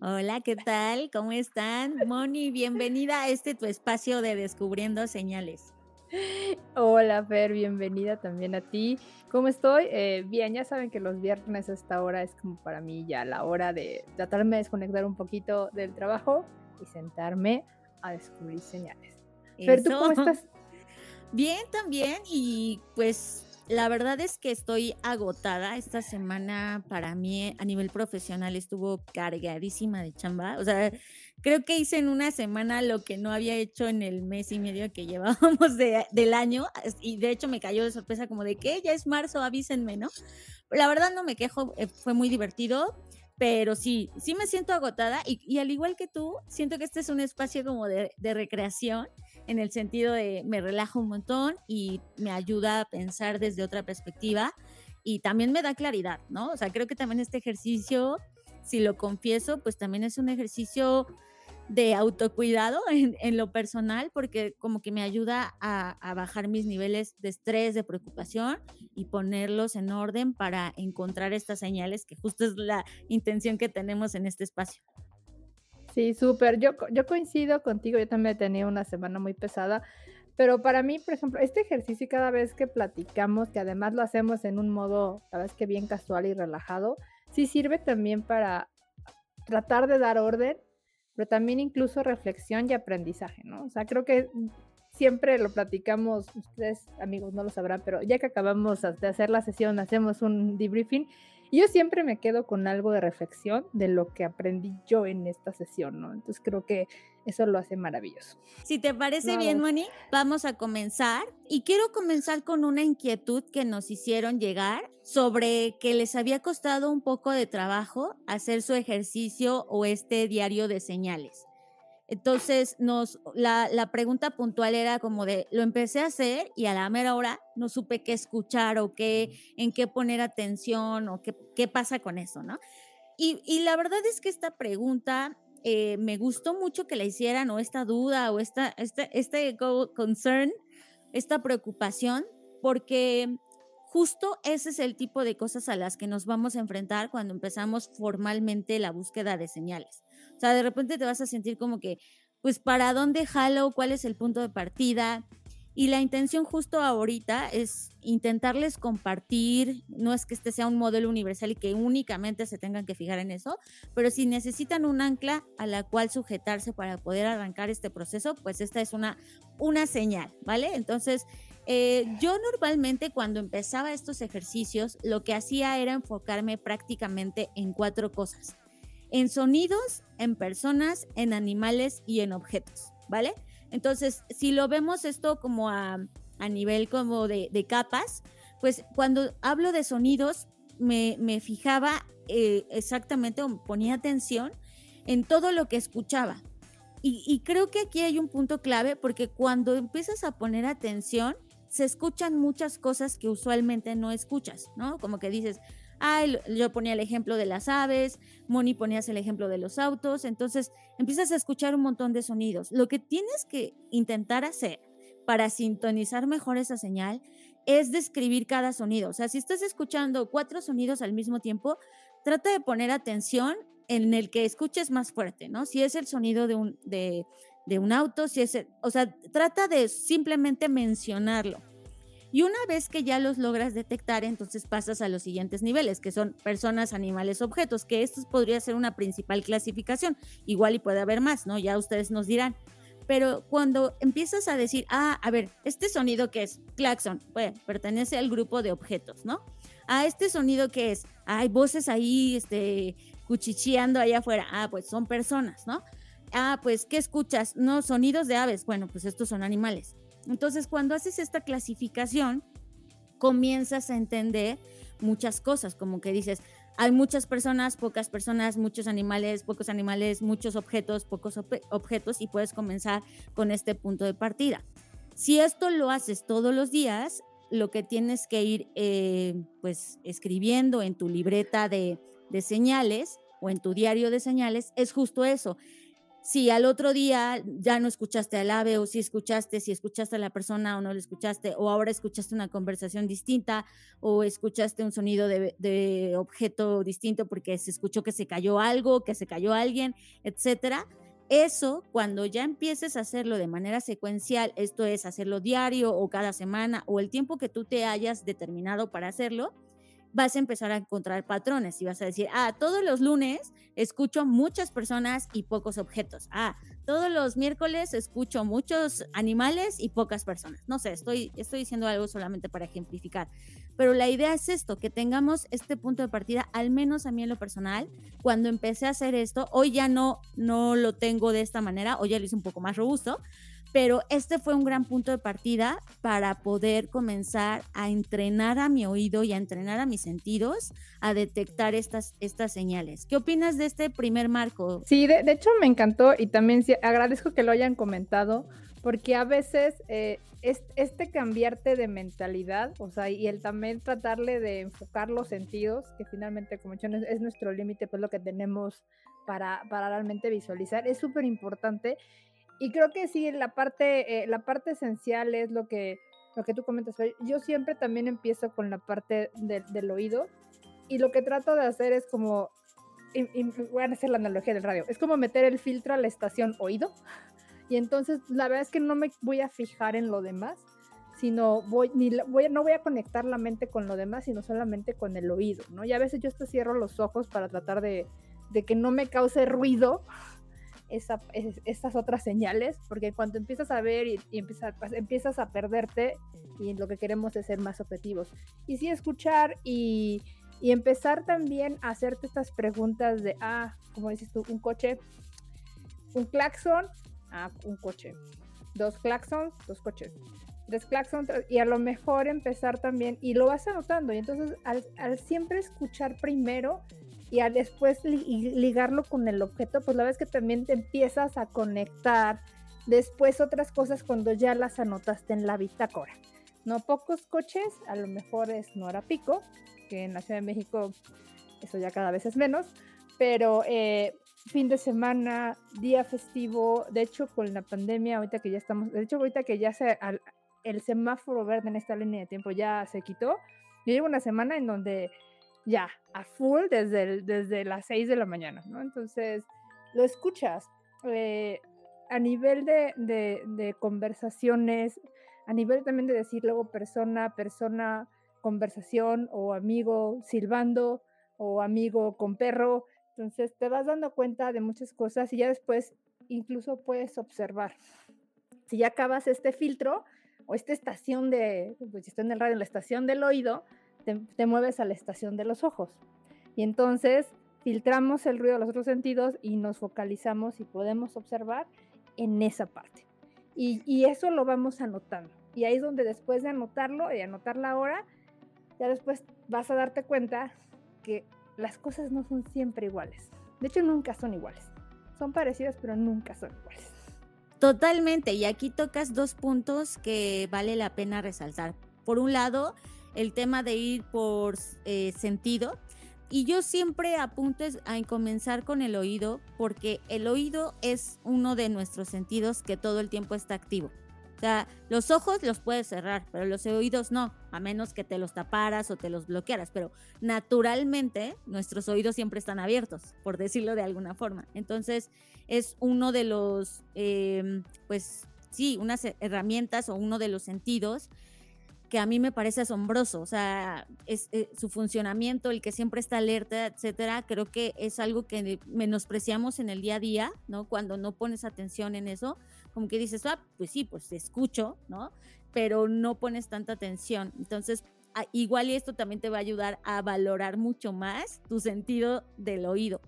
Hola, ¿qué tal? ¿Cómo están? Moni, bienvenida a este tu espacio de Descubriendo Señales. Hola, Fer, bienvenida también a ti. ¿Cómo estoy? Eh, bien, ya saben que los viernes a esta hora es como para mí ya la hora de tratarme de desconectar un poquito del trabajo y sentarme a descubrir señales. Fer, ¿tú cómo estás? Bien, también, y pues la verdad es que estoy agotada. Esta semana para mí a nivel profesional estuvo cargadísima de chamba. O sea, creo que hice en una semana lo que no había hecho en el mes y medio que llevábamos del año. Y de hecho me cayó de sorpresa como de que ya es marzo, avísenme, ¿no? La verdad no me quejo, eh, fue muy divertido pero sí, sí me siento agotada y, al igual que tú, siento que este es un espacio como de, de, recreación en el sentido de me relajo un montón y me ayuda a pensar desde otra perspectiva y también me da claridad, ¿no? O sea, creo que también este ejercicio, si lo confieso, pues también es un ejercicio de autocuidado en, lo personal porque como que me ayuda a, bajar mis niveles de estrés, de preocupación y ponerlos en orden para encontrar estas señales que justo es la intención que tenemos en este espacio. Sí, súper. Yo, yo coincido contigo, yo también he tenido una semana muy pesada, pero para mí, por ejemplo, este ejercicio cada vez que platicamos, que además lo hacemos en un modo, cada vez que bien casual y relajado, sí sirve también para tratar de dar orden pero también incluso reflexión y aprendizaje, ¿no? O sea, creo que siempre lo platicamos, ustedes amigos no lo sabrán, pero ya que acabamos de hacer la sesión, hacemos un debriefing y yo siempre me quedo con algo de reflexión de lo que aprendí yo en esta sesión, ¿no? Entonces creo que eso lo hace maravilloso. Si te parece bien, Moni, vamos a comenzar. Y quiero comenzar con una inquietud que nos hicieron llegar sobre que les había costado un poco de trabajo hacer su ejercicio o este diario de señales. Entonces, nos, la, la, pregunta puntual era como de, lo empecé a hacer y a la mera hora no supe qué escuchar o qué, en qué poner atención o qué, qué pasa con eso, ¿no? Y, y la verdad es que esta pregunta eh, me gustó mucho que la hicieran o esta duda o esta, este, este concern, esta preocupación, porque justo ese es el tipo de cosas a las que nos vamos a enfrentar cuando empezamos formalmente la búsqueda de señales. O sea, de repente te vas a sentir como que, pues, ¿para dónde jalo? ¿Cuál es el punto de partida? Y la intención justo ahorita es intentarles compartir, no es que este sea un modelo universal y que únicamente se tengan que fijar en eso, pero si necesitan un ancla a la cual sujetarse para poder arrancar este proceso, pues esta es una, una señal, ¿vale? Entonces, eh, yo normalmente cuando empezaba estos ejercicios, lo que hacía era enfocarme prácticamente en cuatro cosas en sonidos, en personas, en animales y en objetos, ¿vale? Entonces, si lo vemos esto como a, nivel como de, capas, pues cuando hablo de sonidos, me, fijaba eh, exactamente, ponía atención en todo lo que escuchaba. Y, creo que aquí hay un punto clave porque cuando empiezas a poner atención, se escuchan muchas cosas que usualmente no escuchas, ¿no? Como que dices, Ay, yo ponía el ejemplo de las aves, Moni ponías el ejemplo de los autos, entonces empiezas a escuchar un montón de sonidos. Lo que tienes que intentar hacer para sintonizar mejor esa señal es describir cada sonido. O sea, si estás escuchando cuatro sonidos al mismo tiempo, trata de poner atención en el que escuches más fuerte, ¿no? Si es el sonido de un, de, de un auto, si es, o sea, trata de simplemente mencionarlo. Y una vez que ya los logras detectar, entonces pasas a los siguientes niveles, que son personas, animales, objetos, que esto podría ser una principal clasificación. Igual y puede haber más, ¿no? Ya ustedes nos dirán. Pero cuando empiezas a decir, ah, a ver, este sonido que es claxon, bueno, pertenece al grupo de objetos, ¿no? Ah, este sonido que es, hay voces ahí, este, cuchicheando allá afuera, ah, pues son personas, ¿no? Ah, pues, ¿qué escuchas? No, sonidos de aves, bueno, pues estos son animales. Entonces, cuando haces esta clasificación, comienzas a entender muchas cosas, como que dices, hay muchas personas, pocas personas, muchos animales, pocos animales, muchos objetos, pocos objetos, y puedes comenzar con este punto de partida. Si esto lo haces todos los días, lo que tienes que ir eh, pues escribiendo en tu libreta de, de señales o en tu diario de señales es justo eso, si al otro día ya no escuchaste al ave o si escuchaste, si escuchaste a la persona o no le escuchaste, o ahora escuchaste una conversación distinta o escuchaste un sonido de, de objeto distinto porque se escuchó que se cayó algo, que se cayó alguien, etcétera. Eso, cuando ya empieces a hacerlo de manera secuencial, esto es hacerlo diario o cada semana o el tiempo que tú te hayas determinado para hacerlo, vas a empezar a encontrar patrones y vas a decir, ah, todos los lunes escucho muchas personas y pocos objetos. Ah, todos los miércoles escucho muchos animales y pocas personas. No sé, estoy, estoy diciendo algo solamente para ejemplificar. Pero la idea es esto, que tengamos este punto de partida, al menos a mí en lo personal, cuando empecé a hacer esto, hoy ya no, no lo tengo de esta manera, hoy ya lo hice un poco más robusto, pero este fue un gran punto de partida para poder comenzar a entrenar a mi oído y a entrenar a mis sentidos a detectar estas, estas señales. ¿Qué opinas de este primer marco? Sí, de, hecho me encantó y también agradezco que lo hayan comentado porque a veces eh, este cambiarte de mentalidad, o sea, y el también tratarle de enfocar los sentidos, que finalmente, como he es, nuestro límite, pues lo que tenemos para, para realmente visualizar, es súper importante y creo que sí, la parte, eh, la parte esencial es lo que, lo que tú comentas. Yo siempre también empiezo con la parte del oído y lo que trato de hacer es como, voy a hacer la analogía del radio, es como meter el filtro a la estación oído y entonces la verdad es que no me voy a fijar en lo demás, sino voy, ni voy, no voy a conectar la mente con lo demás, sino solamente con el oído, ¿no? Y a veces yo hasta cierro los ojos para tratar de, de que no me cause ruido esa, estas otras señales, porque cuando empiezas a ver y, empiezas, empiezas a perderte y lo que queremos es ser más objetivos. Y sí escuchar y, empezar también a hacerte estas preguntas de, ah, como dices tú, un coche, un claxon, ah, un coche, dos claxons, dos coches, tres claxons, y a lo mejor empezar también, y lo vas anotando, y entonces al siempre escuchar primero, y al después ligarlo con el objeto, pues la vez que también te empiezas a conectar después otras cosas cuando ya las anotaste en la bitácora. No pocos coches, a lo mejor es Nora Pico, que en la Ciudad de México eso ya cada vez es menos, pero eh, fin de semana, día festivo, de hecho con la pandemia, ahorita que ya estamos, de hecho ahorita que ya se, el semáforo verde en esta línea de tiempo ya se quitó, yo llevo una semana en donde ya, a full desde, desde las 6 de la mañana, ¿no? Entonces, lo escuchas. Eh, a nivel de, de, conversaciones, a nivel también de decir luego persona, persona, conversación o amigo silbando o amigo con perro. Entonces te vas dando cuenta de muchas cosas y ya después incluso puedes observar. Si ya acabas este filtro o esta estación de, pues si estoy en el radio, la estación del oído, te, mueves a la estación de los ojos. Y entonces filtramos el ruido de los otros sentidos y nos focalizamos y podemos observar en esa parte. Y, eso lo vamos anotando. Y ahí es donde después de anotarlo y anotar la hora, ya después vas a darte cuenta que las cosas no son siempre iguales. De hecho, nunca son iguales. Son parecidas, pero nunca son iguales. Totalmente. Y aquí tocas dos puntos que vale la pena resaltar. Por un lado, el tema de ir por eh, sentido. Y yo siempre apunto a comenzar con el oído, porque el oído es uno de nuestros sentidos que todo el tiempo está activo. O sea, los ojos los puedes cerrar, pero los oídos no, a menos que te los taparas o te los bloquearas. Pero naturalmente nuestros oídos siempre están abiertos, por decirlo de alguna forma. Entonces es uno de los, em, pues sí, unas herramientas o uno de los sentidos que a mí me parece asombroso, o sea, es, eh, su funcionamiento, el que siempre está alerta, etcétera, creo que es algo que menospreciamos en el día a día, ¿no? Cuando no pones atención en eso, como que dices, ah, pues sí, pues te escucho, ¿no? Pero no pones tanta atención. Entonces, igual y esto también te va a ayudar a valorar mucho más tu sentido del oído.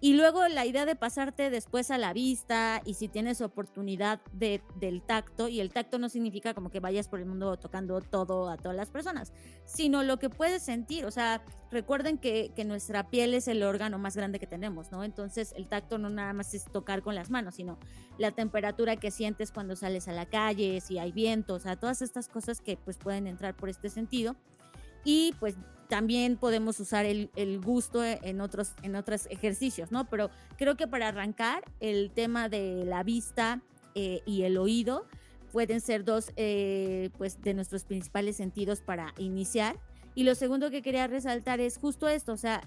Y luego la idea de pasarte después a la vista y si tienes oportunidad de, del tacto, y el tacto no significa como que vayas por el mundo tocando todo a todas las personas, sino lo que puedes sentir. O sea, recuerden que, que nuestra piel es el órgano más grande que tenemos, ¿no? Entonces el tacto no nada más es tocar con las manos, sino la temperatura que sientes cuando sales a la calle, si hay viento, o sea, todas estas cosas que pues pueden entrar por este sentido. Y pues también podemos usar el, gusto en otros, en otros ejercicios, ¿no? Pero creo que para arrancar, el tema de la vista eh, y el oído pueden ser dos eh, pues, de nuestros principales sentidos para iniciar. Y lo segundo que quería resaltar es justo esto, o sea,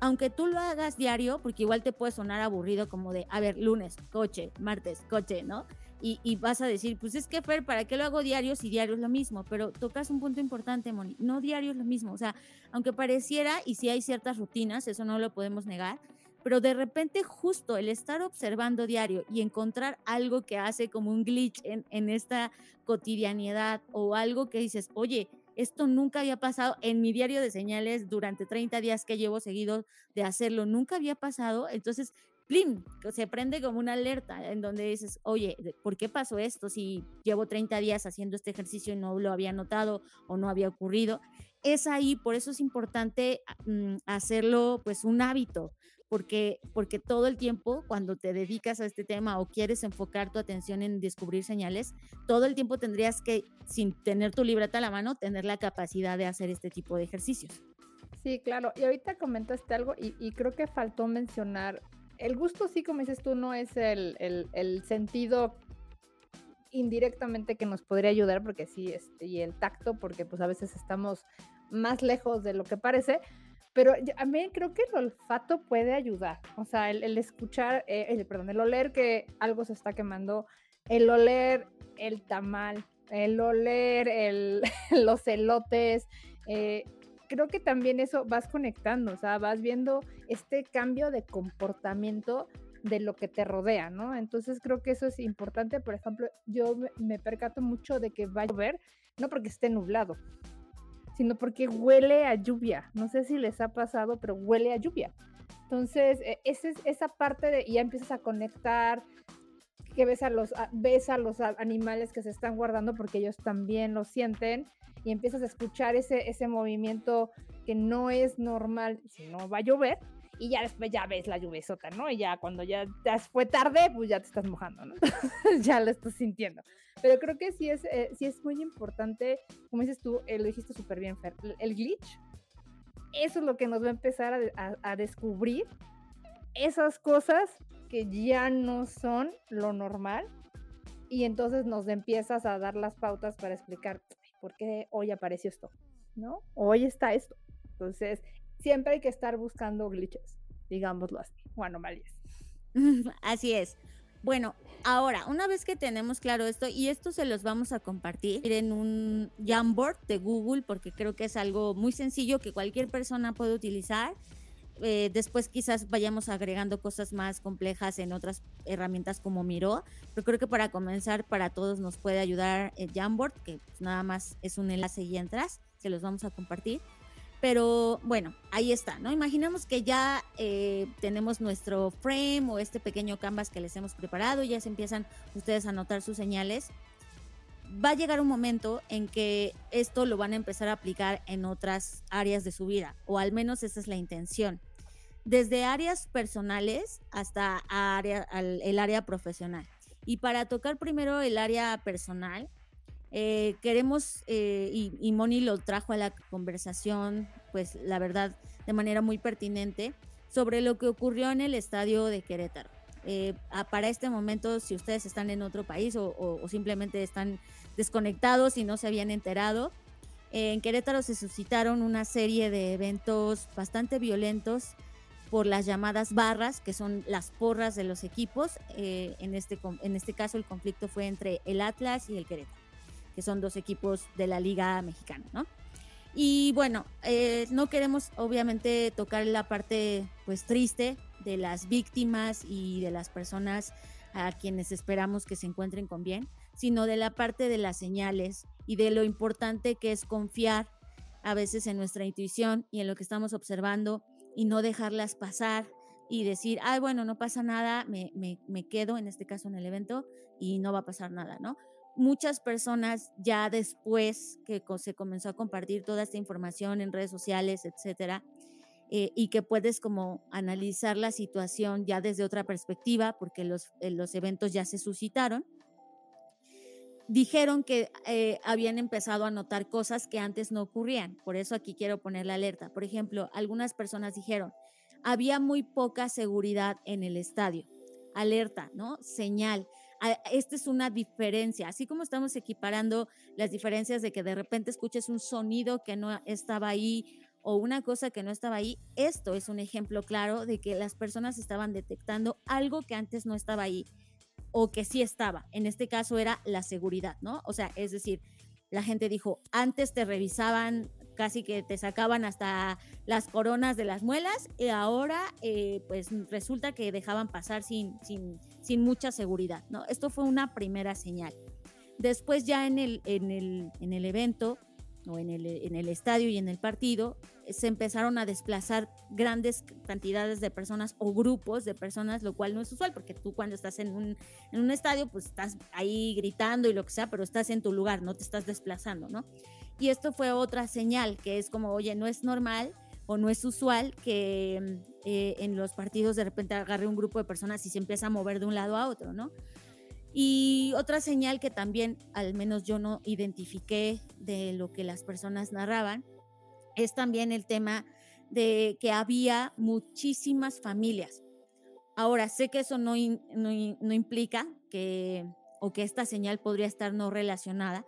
aunque tú lo hagas diario, porque igual te puede sonar aburrido como de, a ver, lunes, coche, martes, coche, ¿no? Y, vas a decir, pues es que Fer, ¿para qué lo hago diario si diario es lo mismo? Pero tocas un punto importante, Moni, no diario es lo mismo, o sea, aunque pareciera, y si hay ciertas rutinas, eso no lo podemos negar, pero de repente justo el estar observando diario y encontrar algo que hace como un glitch en, en esta cotidianidad o algo que dices, oye, esto nunca había pasado en mi diario de señales durante 30 días que llevo seguido de hacerlo, nunca había pasado. Entonces, ¡plim! Se prende como una alerta en donde dices, oye, ¿por qué pasó esto? Si llevo 30 días haciendo este ejercicio y no lo había notado o no había ocurrido. Es ahí, por eso es importante mm, hacerlo pues un hábito, porque, porque todo el tiempo cuando te dedicas a este tema o quieres enfocar tu atención en descubrir señales, todo el tiempo tendrías que, sin tener tu libreta a la mano, tener la capacidad de hacer este tipo de ejercicios. Sí, claro. Y ahorita comentaste algo y, creo que faltó mencionar, el gusto sí, como dices tú, no es el, sentido indirectamente que nos podría ayudar, porque sí, este, y el tacto, porque pues a veces estamos más lejos de lo que parece, pero a mí creo que el olfato puede ayudar. O sea, el, escuchar, eh, el, perdón, el oler que algo se está quemando, el oler el tamal, el oler el, los elotes. Eh, creo que también eso vas conectando, o sea, vas viendo este cambio de comportamiento de lo que te rodea, ¿no? Entonces creo que eso es importante. Por ejemplo, yo me percato mucho de que va a llover, no porque esté nublado, sino porque huele a lluvia. No sé si les ha pasado, pero huele a lluvia. Entonces, e, esa es esa parte de, ya empiezas a conectar, que ves a, los, ves a los animales que se están guardando porque ellos también lo sienten y empiezas a escuchar ese, ese movimiento que no es normal si no va a llover y ya después ya ves la lluvesota, ¿no? Y ya cuando ya, fue tarde, pues ya te estás mojando, ¿no? ya lo estás sintiendo. Pero creo que sí es, eh, sí es muy importante, como dices tú, eh, lo dijiste súper bien, Fer, el glitch, eso es lo que nos va a empezar a, a descubrir esas cosas que ya no son lo normal y entonces nos empiezas a dar las pautas para explicar por qué hoy apareció esto, ¿no? Hoy está esto. Entonces, siempre hay que estar buscando glitches, digámoslo así, o anomalías. Así es. Bueno, ahora, una vez que tenemos claro esto, y esto se los vamos a compartir en un Jamboard de Google, porque creo que es algo muy sencillo que cualquier persona puede utilizar. Eh, después quizás vayamos agregando cosas más complejas en otras herramientas como Miro, pero creo que para comenzar para todos nos puede ayudar el Jamboard, que pues nada más es un enlace y entras, se los vamos a compartir. Pero bueno, ahí está, ¿no? Imaginemos que ya eh, tenemos nuestro frame o este pequeño canvas que les hemos preparado, ya se empiezan ustedes a notar sus señales. Va a llegar un momento en que esto lo van a empezar a aplicar en otras áreas de su vida, o al menos esa es la intención. Desde áreas personales hasta el área profesional. Y para tocar primero el área personal, eh, queremos, eh, y, Moni lo trajo a la conversación, pues la verdad, de manera muy pertinente, sobre lo que ocurrió en el estadio de Querétaro. Eh, para este momento, si ustedes están en otro país o, simplemente están desconectados y no se habían enterado, en Querétaro se suscitaron una serie de eventos bastante violentos por las llamadas barras, que son las porras de los equipos. en, este, en este caso, el conflicto fue entre el Atlas y el Querétaro que son dos equipos de la Liga Mexicana, ¿no? Y bueno, eh, no queremos obviamente tocar la parte pues triste de las víctimas y de las personas a quienes esperamos que se encuentren con bien, sino de la parte de las señales y de lo importante que es confiar a veces en nuestra intuición y en lo que estamos observando y no dejarlas pasar y decir, ay, bueno, no pasa nada, me, me, me quedo en este caso en el evento y no va a pasar nada, ¿no? Muchas personas ya después que se comenzó a compartir toda esta información en redes sociales, etcétera, eh, y que puedes como analizar la situación ya desde otra perspectiva, porque los, eh, los eventos ya se suscitaron, dijeron que eh, habían empezado a notar cosas que antes no ocurrían. Por eso aquí quiero poner la alerta. Por ejemplo, algunas personas dijeron, había muy poca seguridad en el estadio. Alerta, ¿no? Señal. Esta es una diferencia, así como estamos equiparando las diferencias de que de repente escuches un sonido que no estaba ahí o una cosa que no estaba ahí, esto es un ejemplo claro de que las personas estaban detectando algo que antes no estaba ahí o que sí estaba. En este caso era la seguridad, ¿no? O sea, es decir, la gente dijo, antes te revisaban, casi que te sacaban hasta las coronas de las muelas y ahora eh, pues resulta que dejaban pasar sin, sin, sin mucha seguridad, ¿no? Esto fue una primera señal. Después ya en el, en el, en el evento o en el, en el estadio y en el partido, se empezaron a desplazar grandes cantidades de personas o grupos de personas, lo cual no es usual, porque tú cuando estás en un, en un estadio, pues estás ahí gritando y lo que sea, pero estás en tu lugar, no te estás desplazando, ¿no? Y esto fue otra señal, que es como, oye, no es normal o no es usual que eh, en los partidos de repente agarre un grupo de personas y se empieza a mover de un lado a otro, ¿no? Y otra señal que también, al menos yo no identifiqué de lo que las personas narraban, es también el tema de que había muchísimas familias. Ahora, sé que eso no, no, implica que, o que esta señal podría estar no relacionada,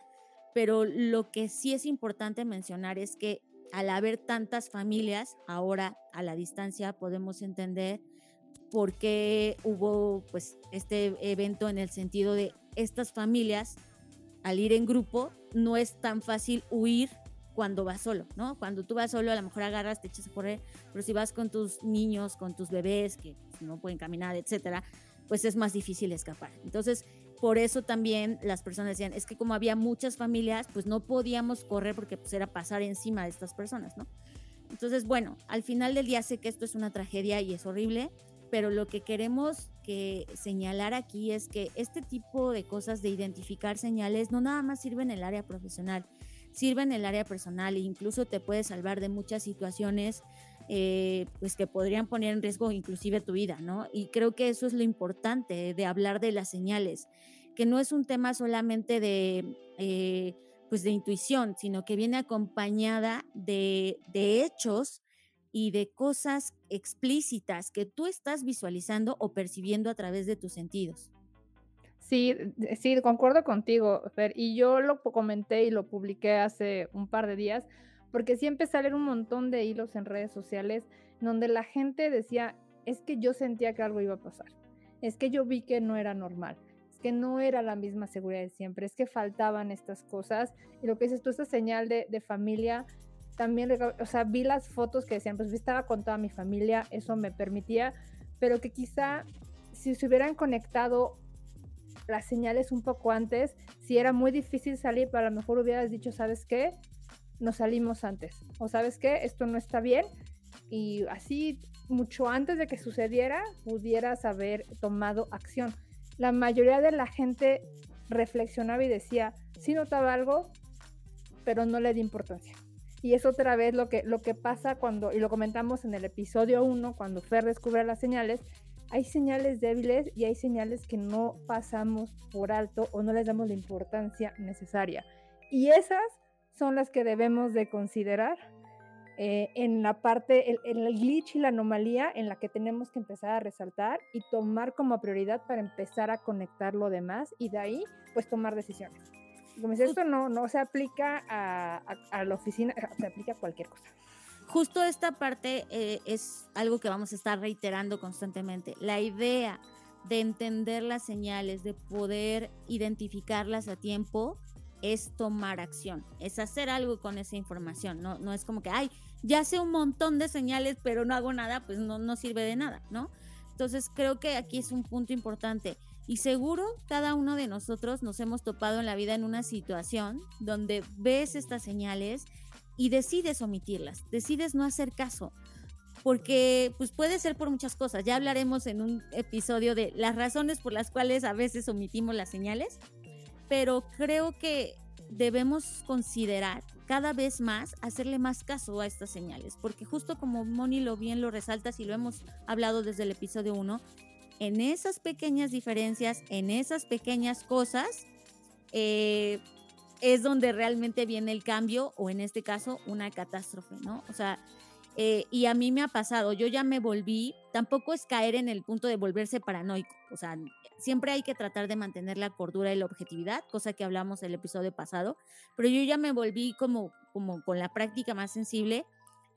pero lo que sí es importante mencionar es que al haber tantas familias, ahora a la distancia podemos entender por qué hubo pues este evento en el sentido de estas familias al ir en grupo no es tan fácil huir cuando vas solo, ¿no? Cuando tú vas solo, a lo mejor agarras, te echas a correr, pero si vas con tus niños, con tus bebés que no pueden caminar, etcétera, pues es más difícil escapar. Entonces, por eso también las personas decían, es que como había muchas familias, pues no podíamos correr porque pues era pasar encima de estas personas, ¿no? Entonces, bueno, al final del día sé que esto es una tragedia y es horrible, pero lo que queremos que señalar aquí es que este tipo de cosas de identificar señales no nada más sirven en el área profesional, sirve en el área personal e incluso te puede salvar de muchas situaciones eh, pues que podrían poner en riesgo inclusive tu vida, ¿no? Y creo que eso es lo importante de hablar de las señales, que no es un tema solamente de, eh, pues de intuición, sino que viene acompañada de, de hechos y de cosas explícitas que tú estás visualizando o percibiendo a través de tus sentidos. Sí, sí, concuerdo contigo, Fer. Y yo lo comenté y lo publiqué hace un par de días, porque siempre salen un montón de hilos en redes sociales donde la gente decía, es que yo sentía que algo iba a pasar, es que yo vi que no era normal, es que no era la misma seguridad de siempre, es que faltaban estas cosas. Y lo que dices tú, esta señal de, de familia, también, o sea, vi las fotos que decían, pues estaba con toda mi familia, eso me permitía, pero que quizá si se hubieran conectado las señales un poco antes, si era muy difícil salir, pero a lo mejor hubieras dicho, ¿sabes qué? Nos salimos antes. O sabes qué? Esto no está bien. Y así, mucho antes de que sucediera, pudieras haber tomado acción. La mayoría de la gente reflexionaba y decía, sí notaba algo, pero no le di importancia. Y es otra vez lo que, lo que pasa cuando, y lo comentamos en el episodio 1, cuando Fer descubre las señales, hay señales débiles y hay señales que no pasamos por alto o no les damos la importancia necesaria. Y esas son las que debemos de considerar eh, en la parte, el, el, glitch y la anomalía en la que tenemos que empezar a resaltar y tomar como prioridad para empezar a conectar lo demás y de ahí pues tomar decisiones. Como dice, esto no, no se aplica a, a, a la oficina, se aplica a cualquier cosa justo esta parte eh, es algo que vamos a estar reiterando constantemente. La idea de entender las señales, de poder identificarlas a tiempo, es tomar acción, es hacer algo con esa información, no, no es como que, ay, ya sé un montón de señales, pero no hago nada, pues no, no sirve de nada, ¿no? Entonces creo que aquí es un punto importante. Y seguro cada uno de nosotros nos hemos topado en la vida en una situación donde ves estas señales y decides omitirlas, decides no hacer caso, porque pues puede ser por muchas cosas. Ya hablaremos en un episodio de las razones por las cuales a veces omitimos las señales, pero creo que debemos considerar cada vez más hacerle más caso a estas señales, porque justo como Moni lo bien lo resaltas y lo hemos hablado desde el episodio 1, en esas pequeñas diferencias, en esas pequeñas cosas, eh, es donde realmente viene el cambio o en este caso una catástrofe, ¿no? O sea, eh, y a mí me ha pasado, yo ya me volví, tampoco es caer en el punto de volverse paranoico, o sea, siempre hay que tratar de mantener la cordura y la objetividad, cosa que hablamos el episodio pasado, pero yo ya me volví como, como con la práctica más sensible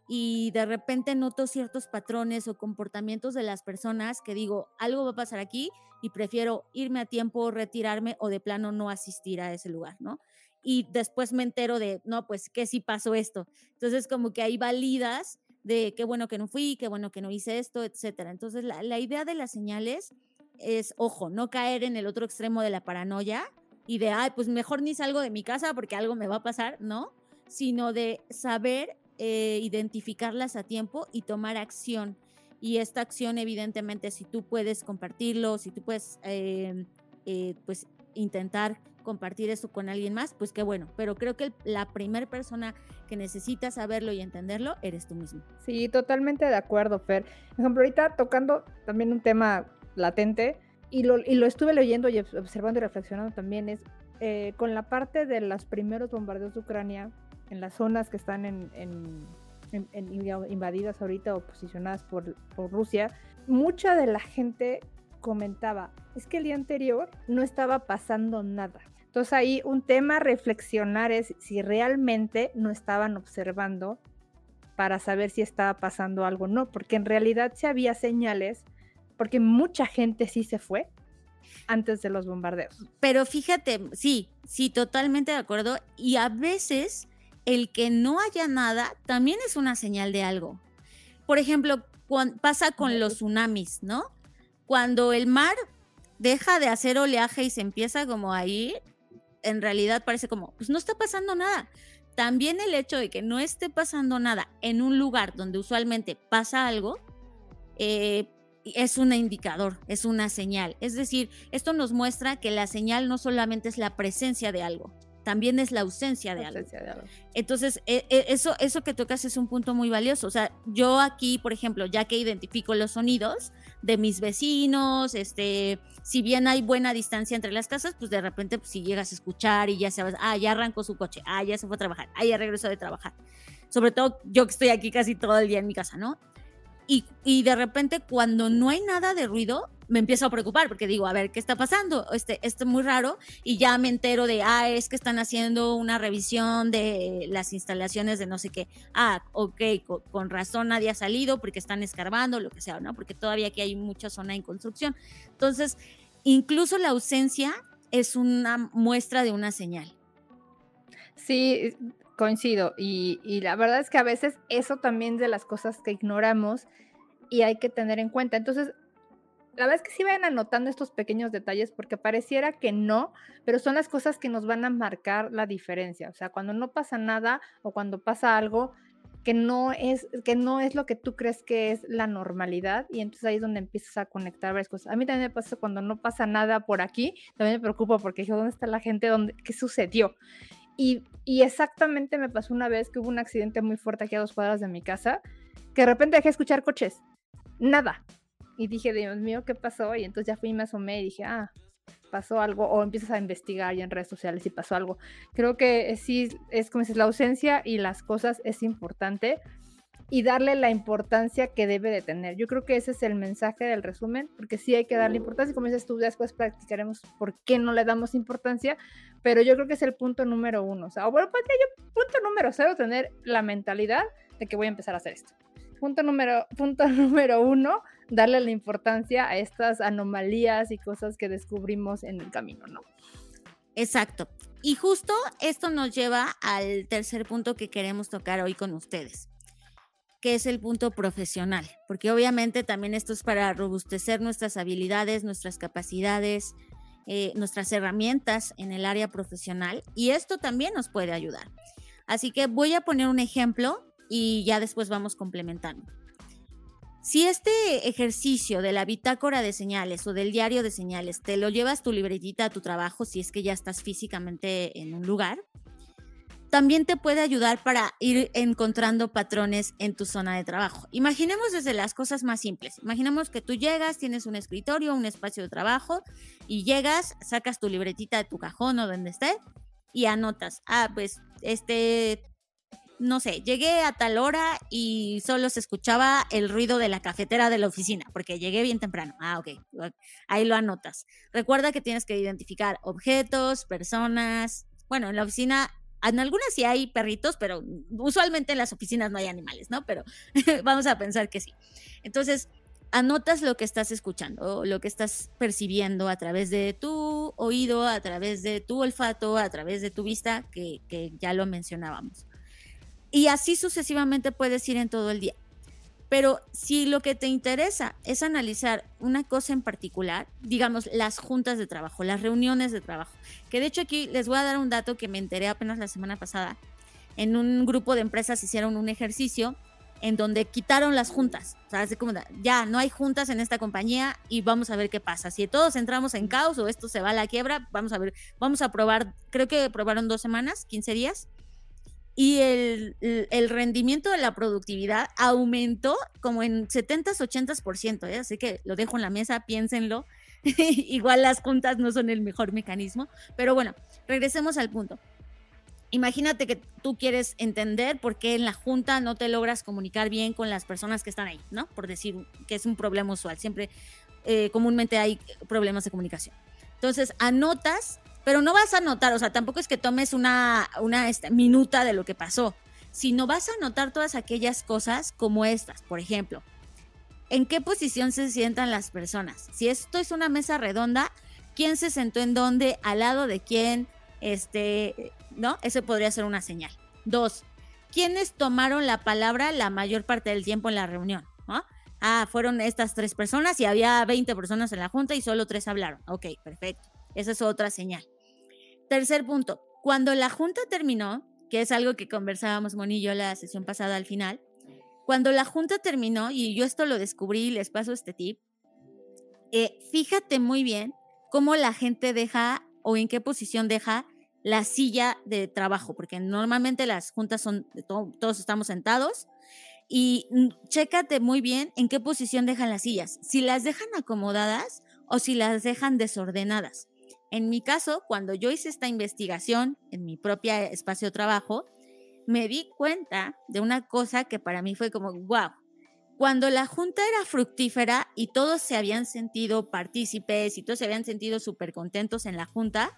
y de repente noto ciertos patrones o comportamientos de las personas que digo, algo va a pasar aquí y prefiero irme a tiempo, retirarme o de plano no asistir a ese lugar, ¿no? Y después me entero de, no, pues que sí pasó esto. Entonces como que ahí validas de qué bueno que no fui, qué bueno que no hice esto, etcétera. Entonces, la, idea de las señales es, ojo, no caer en el otro extremo de la paranoia y de, ay, pues mejor ni salgo de mi casa porque algo me va a pasar, ¿no? Sino de saber eh, identificarlas a tiempo y tomar acción. Y esta acción, evidentemente, si tú puedes compartirlo, si tú puedes, eh, eh, pues, intentar compartir eso con alguien más, pues qué bueno. Pero creo que la primera persona que necesita saberlo y entenderlo eres tú mismo. Sí, totalmente de acuerdo, Fer. Por ejemplo, ahorita tocando también un tema latente, y lo, y lo estuve leyendo y observando y reflexionando también, es eh, con la parte de los primeros bombardeos de Ucrania, en las zonas que están en, invadidas ahorita o posicionadas por Rusia, mucha de la gente comentaba, es que el día anterior no estaba pasando nada. Entonces ahí un tema a reflexionar es si realmente no estaban observando para saber si estaba pasando algo o no, porque en realidad sí había señales, porque mucha gente sí se fue antes de los bombardeos. Pero fíjate, sí, sí, totalmente de acuerdo. Y a veces el que no haya nada también es una señal de algo. Por ejemplo, pasa con los tsunamis, ¿no? Cuando el mar deja de hacer oleaje y se empieza como a ir, en realidad parece como, pues no está pasando nada. También el hecho de que no esté pasando nada en un lugar donde usualmente pasa algo, eh, es un indicador, es una señal. Es decir, esto nos muestra que la señal no solamente es la presencia de algo, también es la ausencia de, algo. Entonces, e, e, eso, eso que tocas es un punto muy valioso. O sea, yo aquí, por ejemplo, ya que identifico los sonidos de mis vecinos, este, si bien hay buena distancia entre las casas, pues de repente, pues, si llegas a escuchar y ya sabes, ah, ya arrancó su coche, ah, ya se fue a trabajar, ah, ya regresó de trabajar. Sobre todo yo que estoy aquí casi todo el día en mi casa, ¿no? Y, y de repente, cuando no hay nada de ruido, me empiezo a preocupar porque digo, a ver, ¿qué está pasando? Este, esto es muy raro y ya me entero de, ah, es que están haciendo una revisión de las instalaciones de no sé qué. Ah, ok, con, razón nadie ha salido porque están escarbando, lo que sea, ¿no? Porque todavía aquí hay mucha zona en construcción. Entonces, incluso la ausencia es una muestra de una señal. Sí, coincido. Y, y la verdad es que a veces eso también de las cosas que ignoramos y hay que tener en cuenta. Entonces, la verdad es que sí vayan anotando estos pequeños detalles porque pareciera que no, pero son las cosas que nos van a marcar la diferencia. O sea, cuando no pasa nada o cuando pasa algo que no es, que no es lo que tú crees que es la normalidad y entonces ahí es donde empiezas a conectar varias cosas. A mí también me pasa cuando no pasa nada por aquí, también me preocupo porque dije, ¿dónde está la gente? ¿Dónde, ¿Qué sucedió? Y, y exactamente me pasó una vez que hubo un accidente muy fuerte aquí a dos cuadras de mi casa, que de repente dejé de escuchar coches. Nada, y dije, Dios mío, ¿qué pasó? Y entonces ya fui y me asomé y dije, ah, pasó algo, o empiezas a investigar ya en redes sociales si pasó algo. Creo que sí, es como dices, la ausencia y las cosas es importante y darle la importancia que debe de tener. Yo creo que ese es el mensaje del resumen, porque sí hay que darle importancia, como dices tú, después practicaremos por qué no le damos importancia, pero yo creo que es el punto número uno. O sea, bueno, pues yo, punto número cero, tener la mentalidad de que voy a empezar a hacer esto. Punto número, punto número uno, darle la importancia a estas anomalías y cosas que descubrimos en el camino, ¿no? Exacto. Y justo esto nos lleva al tercer punto que queremos tocar hoy con ustedes, que es el punto profesional, porque obviamente también esto es para robustecer nuestras habilidades, nuestras capacidades, eh, nuestras herramientas en el área profesional y esto también nos puede ayudar. Así que voy a poner un ejemplo y ya después vamos complementando. Si este ejercicio de la bitácora de señales o del diario de señales te lo llevas tu libretita a tu trabajo, si es que ya estás físicamente en un lugar, también te puede ayudar para ir encontrando patrones en tu zona de trabajo. Imaginemos desde las cosas más simples. Imaginemos que tú llegas, tienes un escritorio, un espacio de trabajo y llegas, sacas tu libretita de tu cajón o donde esté y anotas, ah, pues este, no sé, llegué a tal hora y solo se escuchaba el ruido de la cafetera de la oficina, porque llegué bien temprano. Ah, ok, ahí lo anotas. Recuerda que tienes que identificar objetos, personas. Bueno, en la oficina, en algunas sí hay perritos, pero usualmente en las oficinas no hay animales, ¿no? Pero vamos a pensar que sí. Entonces, anotas lo que estás escuchando, lo que estás percibiendo a través de tu oído, a través de tu olfato, a través de tu vista, que, ya lo mencionábamos. Y así sucesivamente puedes ir en todo el día. Pero si lo que te interesa es analizar una cosa en particular, digamos las juntas de trabajo, las reuniones de trabajo, que de hecho aquí les voy a dar un dato que me enteré apenas la semana pasada. En un grupo de empresas hicieron un ejercicio en donde quitaron las juntas. O sea, así como ya no hay juntas en esta compañía y vamos a ver qué pasa. Si todos entramos en caos o esto se va a la quiebra, vamos a ver, vamos a probar, creo que probaron dos semanas, 15 días, y el, el rendimiento de la productividad aumentó como en 70s, 80%, ¿eh? así que lo dejo en la mesa, piénsenlo. Igual las juntas no son el mejor mecanismo, pero bueno, regresemos al punto imagínate que tú quieres entender por qué en la junta no te logras comunicar bien con las personas que están ahí, ¿no? Por decir que es un problema usual. Siempre, eh, comúnmente hay problemas de comunicación. Entonces, anotas, pero no vas a anotar, o sea, tampoco es que tomes una, una esta, minuta de lo que pasó, sino vas a anotar todas aquellas cosas como estas, por ejemplo. ¿En qué posición se sientan las personas? Si esto es una mesa redonda, ¿quién se sentó en dónde? ¿Al lado de quién? Este, ¿no? Eso podría ser una señal. Dos, ¿quiénes tomaron la palabra la mayor parte del tiempo en la reunión? Ah, fueron estas tres personas y había 20 personas en la junta y solo tres hablaron. Ok, perfecto. Esa es otra señal. Tercer punto, cuando la junta terminó, que es algo que conversábamos Moni y yo la sesión pasada al final, cuando la junta terminó, y yo esto lo descubrí, les paso este tip, eh, fíjate muy bien cómo la gente deja o en qué posición deja la silla de trabajo, porque normalmente las juntas son, todos estamos sentados y chécate muy bien en qué posición dejan las sillas, si las dejan acomodadas o si las dejan desordenadas. En mi caso, cuando yo hice esta investigación en mi propia espacio de trabajo, me di cuenta de una cosa que para mí fue como, wow, cuando la junta era fructífera y todos se habían sentido partícipes y todos se habían sentido súper contentos en la junta,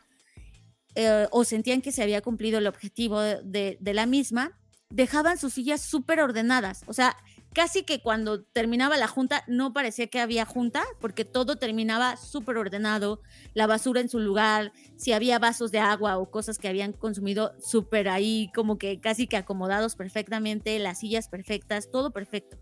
eh, o sentían que se había cumplido el objetivo de, de la misma, dejaban sus sillas súper ordenadas. O sea, casi que cuando terminaba la junta no parecía que había junta, porque todo terminaba súper ordenado, la basura en su lugar, si había vasos de agua o cosas que habían consumido súper ahí, como que casi que acomodados perfectamente, las sillas perfectas, todo perfecto.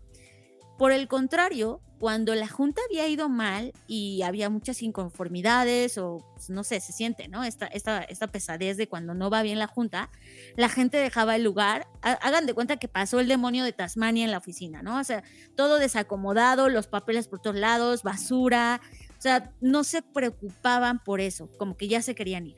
Por el contrario, cuando la junta había ido mal y había muchas inconformidades o pues, no sé, se siente, ¿no? Esta, esta, esta pesadez de cuando no va bien la junta, la gente dejaba el lugar. Hagan de cuenta que pasó el demonio de Tasmania en la oficina, ¿no? O sea, todo desacomodado, los papeles por todos lados, basura. O sea, no se preocupaban por eso, como que ya se querían ir.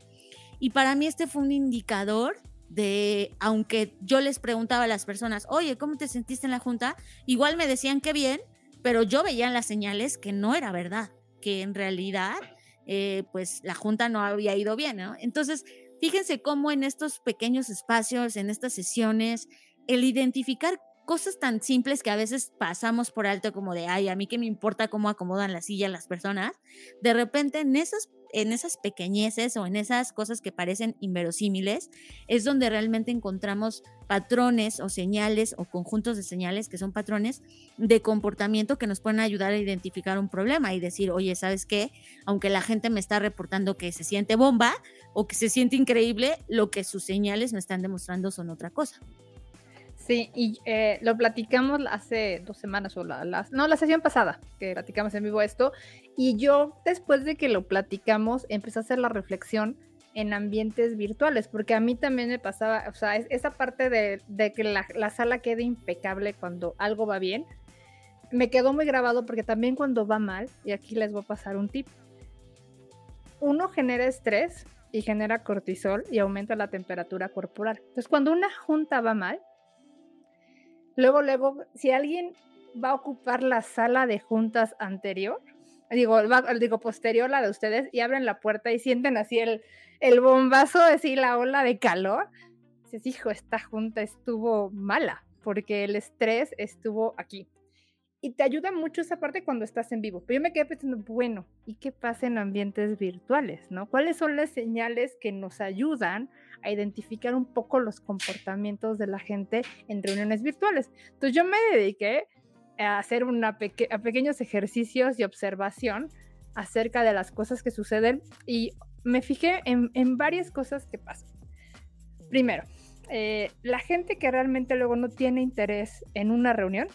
Y para mí este fue un indicador de, aunque yo les preguntaba a las personas, oye, ¿cómo te sentiste en la junta? Igual me decían que bien, pero yo veía en las señales que no era verdad, que en realidad, eh, pues la junta no había ido bien, ¿no? Entonces, fíjense cómo en estos pequeños espacios, en estas sesiones, el identificar cosas tan simples que a veces pasamos por alto como de, ay, a mí que me importa cómo acomodan la silla las personas, de repente en esas, en esas pequeñeces o en esas cosas que parecen inverosímiles, es donde realmente encontramos patrones o señales o conjuntos de señales que son patrones de comportamiento que nos pueden ayudar a identificar un problema y decir, oye, ¿sabes qué? Aunque la gente me está reportando que se siente bomba o que se siente increíble, lo que sus señales me están demostrando son otra cosa. Sí, y eh, lo platicamos hace dos semanas o la, no, la sesión pasada que platicamos en vivo esto. Y yo, después de que lo platicamos, empecé a hacer la reflexión en ambientes virtuales, porque a mí también me pasaba, o sea, esa parte de, que la, la, sala quede impecable cuando algo va bien, me quedó muy grabado porque también cuando va mal, y aquí les voy a pasar un tip, uno genera estrés y genera cortisol y aumenta la temperatura corporal. Entonces, cuando una junta va mal, luego, luego, si alguien va a ocupar la sala de juntas anterior, digo, digo posterior la de ustedes, y abren la puerta y sienten así el, el bombazo, así la ola de calor, dices, hijo, esta junta estuvo mala, porque el estrés estuvo aquí. Y te ayuda mucho esa parte cuando estás en vivo. Pero yo me quedé pensando, bueno, ¿y qué pasa en ambientes virtuales? ¿no? ¿Cuáles son las señales que nos ayudan a identificar un poco los comportamientos de la gente en reuniones virtuales? Entonces yo me dediqué a hacer una pequeños ejercicios y observación acerca de las cosas que suceden y me fijé en, en varias cosas que pasan. Primero, eh, la gente que realmente luego no tiene interés en una reunión,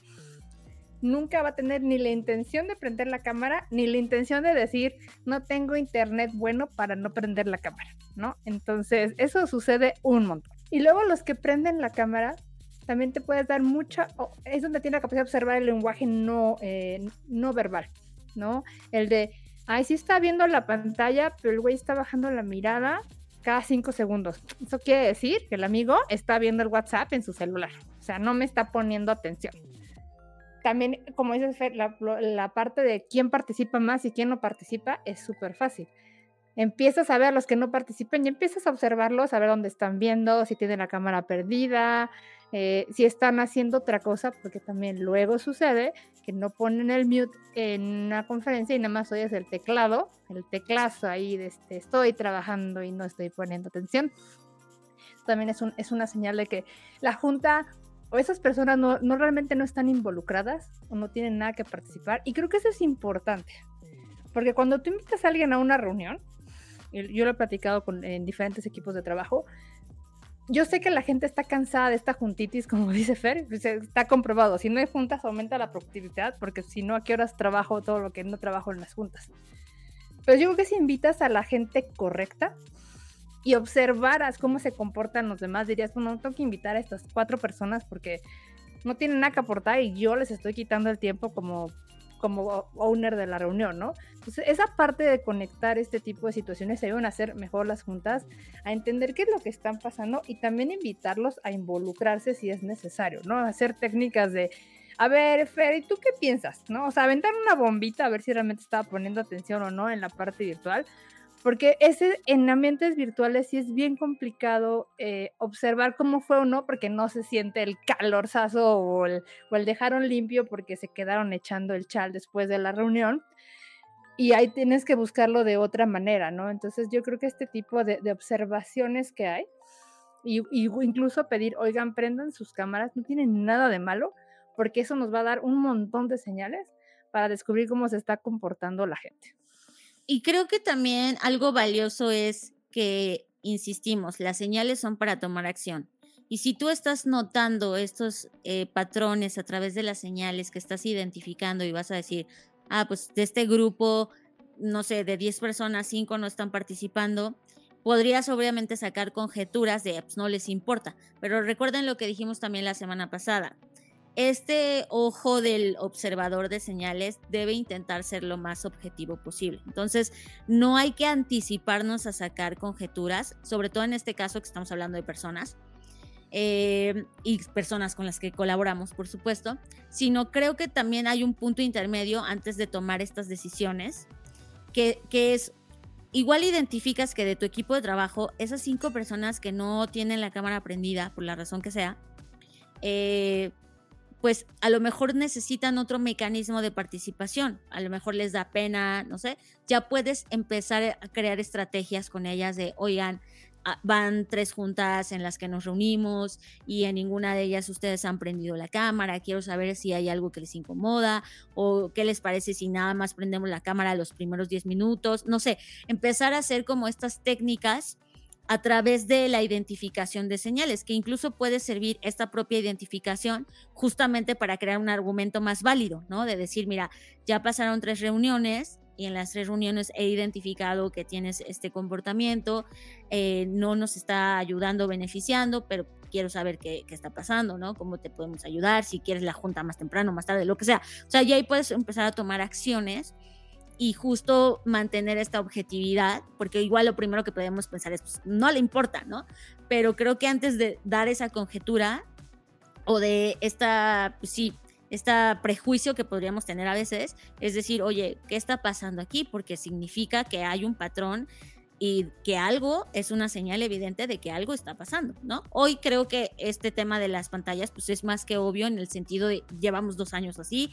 nunca va a tener ni la intención de prender la cámara, ni la intención de decir, no tengo internet bueno para no prender la cámara, ¿no? Entonces, eso sucede un montón. Y luego los que prenden la cámara, también te puedes dar mucha, es donde tiene la capacidad de observar el lenguaje no, eh, no verbal, ¿no? El de, ay, sí está viendo la pantalla, pero el güey está bajando la mirada cada cinco segundos. Eso quiere decir que el amigo está viendo el WhatsApp en su celular, o sea, no me está poniendo atención también, como dices, la, parte de quién participa más y quién no participa es súper fácil. Empiezas a ver a los que no participan y empiezas a observarlos, a ver dónde están viendo, si tienen la cámara perdida, eh, si están haciendo otra cosa, porque también luego sucede que no ponen el mute en una conferencia y nada más oyes el teclado, el teclazo ahí de este, estoy trabajando y no estoy poniendo atención. También es, un, es una señal de que la junta o esas personas no, realmente no están involucradas o no tienen nada que participar. Y creo que eso es importante, porque cuando tú invitas a alguien a una reunión, yo lo he platicado con, en diferentes equipos de trabajo, yo sé que la gente está cansada de esta juntitis, como dice Fer, pues, está comprobado. Si no hay juntas, aumenta la productividad, porque si no, ¿a qué horas trabajo todo lo que no trabajo en las juntas? Pero yo creo que si invitas a la gente correcta, y observaras cómo se comportan los demás, dirías, bueno, tengo que invitar a estas cuatro personas porque no tienen nada que aportar y yo les estoy quitando el tiempo como, como owner de la reunión, ¿no? Entonces, esa parte de conectar este tipo de situaciones se ayudan a hacer mejor las juntas, a entender qué es lo que están pasando y también invitarlos a involucrarse si es necesario, ¿no? Hacer técnicas de, a ver, Fer, ¿y tú qué piensas? ¿No? O sea, aventar una bombita a ver si realmente estaba poniendo atención o no en la parte virtual, porque ese, en ambientes virtuales sí es bien complicado eh, observar cómo fue o no, porque no se siente el calorzazo o el, o el dejaron limpio porque se quedaron echando el chal después de la reunión. Y ahí tienes que buscarlo de otra manera, ¿no? Entonces yo creo que este tipo de, observaciones que hay, y, y, incluso pedir, oigan, prendan sus cámaras, no tienen nada de malo, porque eso nos va a dar un montón de señales para descubrir cómo se está comportando la gente. Y creo que también algo valioso es que, insistimos, las señales son para tomar acción. Y si tú estás notando estos eh, patrones a través de las señales que estás identificando y vas a decir, ah, pues de este grupo, no sé, de 10 personas, 5 no están participando, podrías obviamente sacar conjeturas de, pues no les importa. Pero recuerden lo que dijimos también la semana pasada este ojo del observador de señales debe intentar ser lo más objetivo posible. Entonces, no hay que anticiparnos a sacar conjeturas, sobre todo en este caso que estamos hablando de personas. Eh, y personas con las que colaboramos, por supuesto, sino creo que también hay un punto intermedio antes de tomar estas decisiones, que, que es, igual identificas que de tu equipo de trabajo, esas cinco personas que no tienen la cámara prendida, por la razón que sea, eh, pues a lo mejor necesitan otro mecanismo de participación, a lo mejor les da pena, no sé, ya puedes empezar a crear estrategias con ellas de, oigan, ah, van tres juntas en las que nos reunimos y en ninguna de ellas ustedes han prendido la cámara, quiero saber si hay algo que les incomoda o qué les parece si nada más prendemos la cámara los primeros 10 minutos, no sé, empezar a hacer como estas técnicas a través de la identificación de señales, que incluso puede servir esta propia identificación justamente para crear un argumento más válido, ¿no? De decir, mira, ya pasaron tres reuniones y en las tres reuniones he identificado que tienes este comportamiento, eh, no nos está ayudando, beneficiando, pero quiero saber qué, qué, está pasando, ¿no? Cómo te podemos ayudar, si quieres la junta más temprano, más tarde, lo que sea. O sea, ya ahí puedes empezar a tomar acciones y justo mantener esta objetividad, porque igual lo primero que podemos pensar es, pues, no le importa, ¿no? Pero creo que antes de dar esa conjetura o de esta, pues sí, este prejuicio que podríamos tener a veces, es decir, oye, ¿qué está pasando aquí? Porque significa que hay un patrón y que algo es una señal evidente de que algo está pasando, ¿no? Hoy creo que este tema de las pantallas pues es más que obvio en el sentido de llevamos dos años así,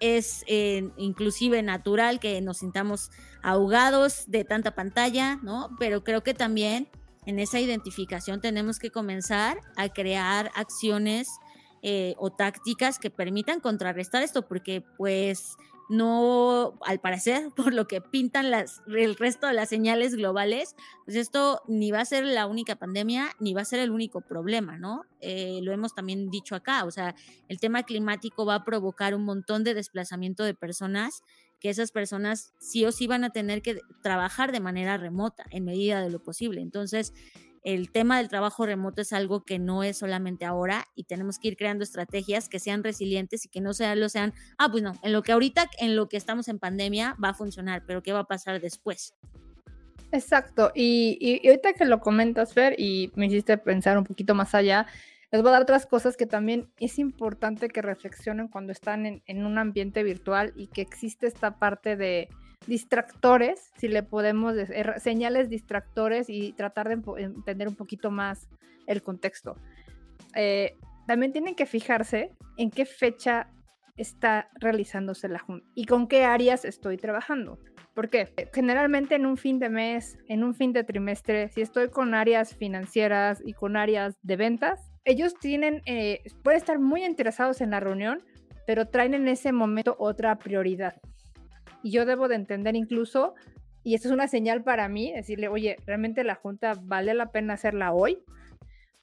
es eh, inclusive natural que nos sintamos ahogados de tanta pantalla, ¿no? Pero creo que también en esa identificación tenemos que comenzar a crear acciones eh, o tácticas que permitan contrarrestar esto, porque pues no, al parecer, por lo que pintan las, el resto de las señales globales, pues esto ni va a ser la única pandemia, ni va a ser el único problema, ¿no? Eh, lo hemos también dicho acá, o sea, el tema climático va a provocar un montón de desplazamiento de personas que esas personas sí o sí van a tener que trabajar de manera remota en medida de lo posible. Entonces, el tema del trabajo remoto es algo que no es solamente ahora y tenemos que ir creando estrategias que sean resilientes y que no sean, lo sean, ah, pues no, en lo que ahorita, en lo que estamos en pandemia va a funcionar, pero ¿qué va a pasar después? Exacto, y, ahorita que lo comentas, Fer, y me hiciste pensar un poquito más allá, les voy a dar otras cosas que también es importante que reflexionen cuando están en un ambiente virtual y que existe esta parte de, distractores, si le podemos decir, señales distractores y tratar de entender un poquito más el contexto. Eh, también tienen que fijarse en qué fecha está realizándose la junta y con qué áreas estoy trabajando. Porque generalmente en un fin de mes, en un fin de trimestre, si estoy con áreas financieras y con áreas de ventas, ellos tienen, eh, pueden estar muy interesados en la reunión, pero traen en ese momento otra prioridad y yo debo de entender incluso, y esto es una señal para mí, decirle, oye, realmente la junta vale la pena hacerla hoy,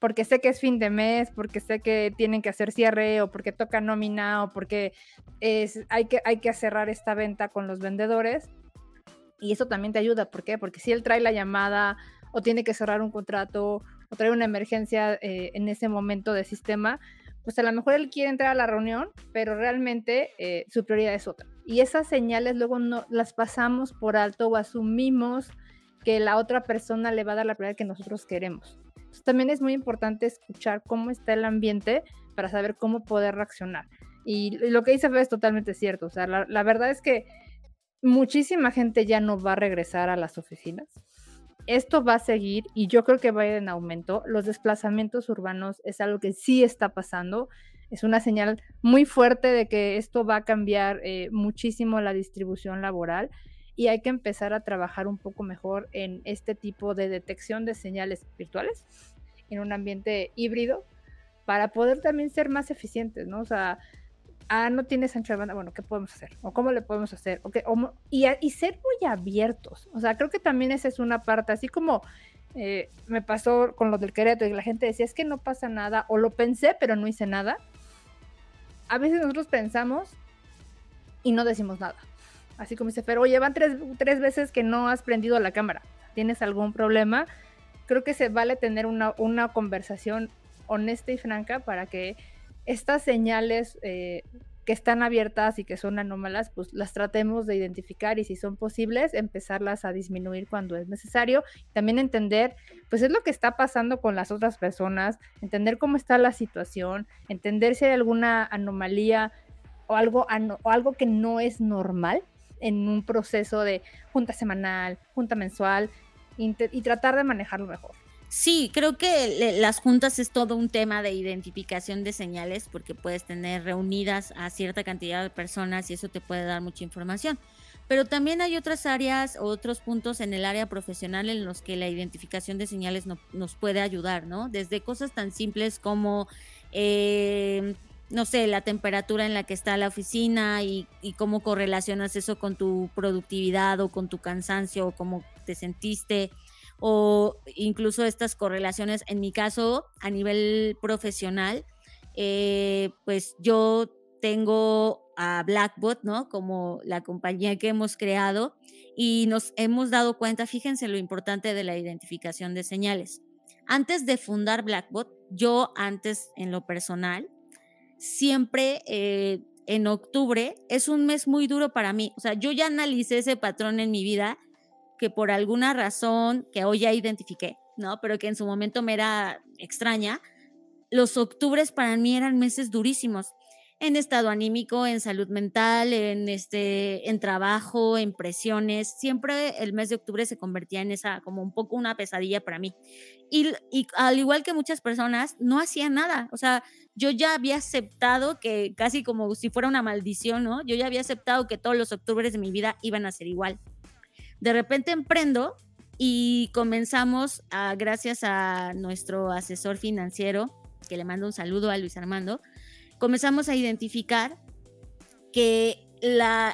porque sé que es fin de mes, porque sé que tienen que hacer cierre o porque toca nómina o porque es, hay, que, hay que cerrar esta venta con los vendedores. Y eso también te ayuda, ¿por qué? Porque si él trae la llamada o tiene que cerrar un contrato o trae una emergencia eh, en ese momento de sistema, pues a lo mejor él quiere entrar a la reunión, pero realmente eh, su prioridad es otra. Y esas señales luego no las pasamos por alto o asumimos que la otra persona le va a dar la prioridad que nosotros queremos. También es muy importante escuchar cómo está el ambiente para saber cómo poder reaccionar. Y lo que dice Fede es totalmente cierto. O sea, la verdad es que muchísima gente ya no va a regresar a las oficinas esto va a seguir y yo creo que va a ir en aumento. Los desplazamientos urbanos es algo que sí está pasando. Es una señal muy fuerte de que esto va a cambiar eh, muchísimo la distribución laboral y hay que empezar a trabajar un poco mejor en este tipo de detección de señales virtuales en un ambiente híbrido para poder también ser más eficientes, ¿no? O sea, ah, no tienes ancho de banda, bueno, ¿qué podemos hacer? ¿O cómo le podemos hacer? y, y, ser muy abiertos. O sea, creo que también esa es una parte, así como eh, me pasó con lo del Querétaro y la gente decía, es que no pasa nada, o lo pensé, pero no hice nada. A veces nosotros pensamos y no decimos nada. Así como dice, pero oye, van tres, veces que no has prendido la cámara. ¿Tienes algún problema? Creo que se vale tener una, una conversación honesta y franca para que estas señales eh, que están abiertas y que son anómalas, pues las tratemos de identificar y si son posibles, empezarlas a disminuir cuando es necesario. También entender, pues es lo que está pasando con las otras personas, entender cómo está la situación, entender si hay alguna anomalía o algo, o algo que no es normal en un proceso de junta semanal, junta mensual, y tratar de manejarlo mejor. Sí, creo que las juntas es todo un tema de identificación de señales porque puedes tener reunidas a cierta cantidad de personas y eso te puede dar mucha información. Pero también hay otras áreas, otros puntos en el área profesional en los que la identificación de señales nos puede ayudar, ¿no? Desde cosas tan simples como, eh, no sé, la temperatura en la que está la oficina y, y cómo correlacionas eso con tu productividad o con tu cansancio o cómo te sentiste o incluso estas correlaciones, en mi caso, a nivel profesional, eh, pues yo tengo a Blackbot, ¿no? Como la compañía que hemos creado y nos hemos dado cuenta, fíjense lo importante de la identificación de señales. Antes de fundar Blackbot, yo antes en lo personal, siempre eh, en octubre es un mes muy duro para mí. O sea, yo ya analicé ese patrón en mi vida que por alguna razón que hoy ya identifiqué, ¿no? Pero que en su momento me era extraña. Los octubres para mí eran meses durísimos en estado anímico, en salud mental, en este, en trabajo, en presiones. Siempre el mes de octubre se convertía en esa, como un poco una pesadilla para mí. Y, al igual que muchas personas, no hacía nada. O sea, yo ya había aceptado que casi como si fuera una maldición, ¿no? Yo ya había aceptado que todos los octubres de mi vida iban a ser igual. De repente emprendo y comenzamos, a, gracias a nuestro asesor financiero, que le mando un saludo a Luis Armando, comenzamos a identificar que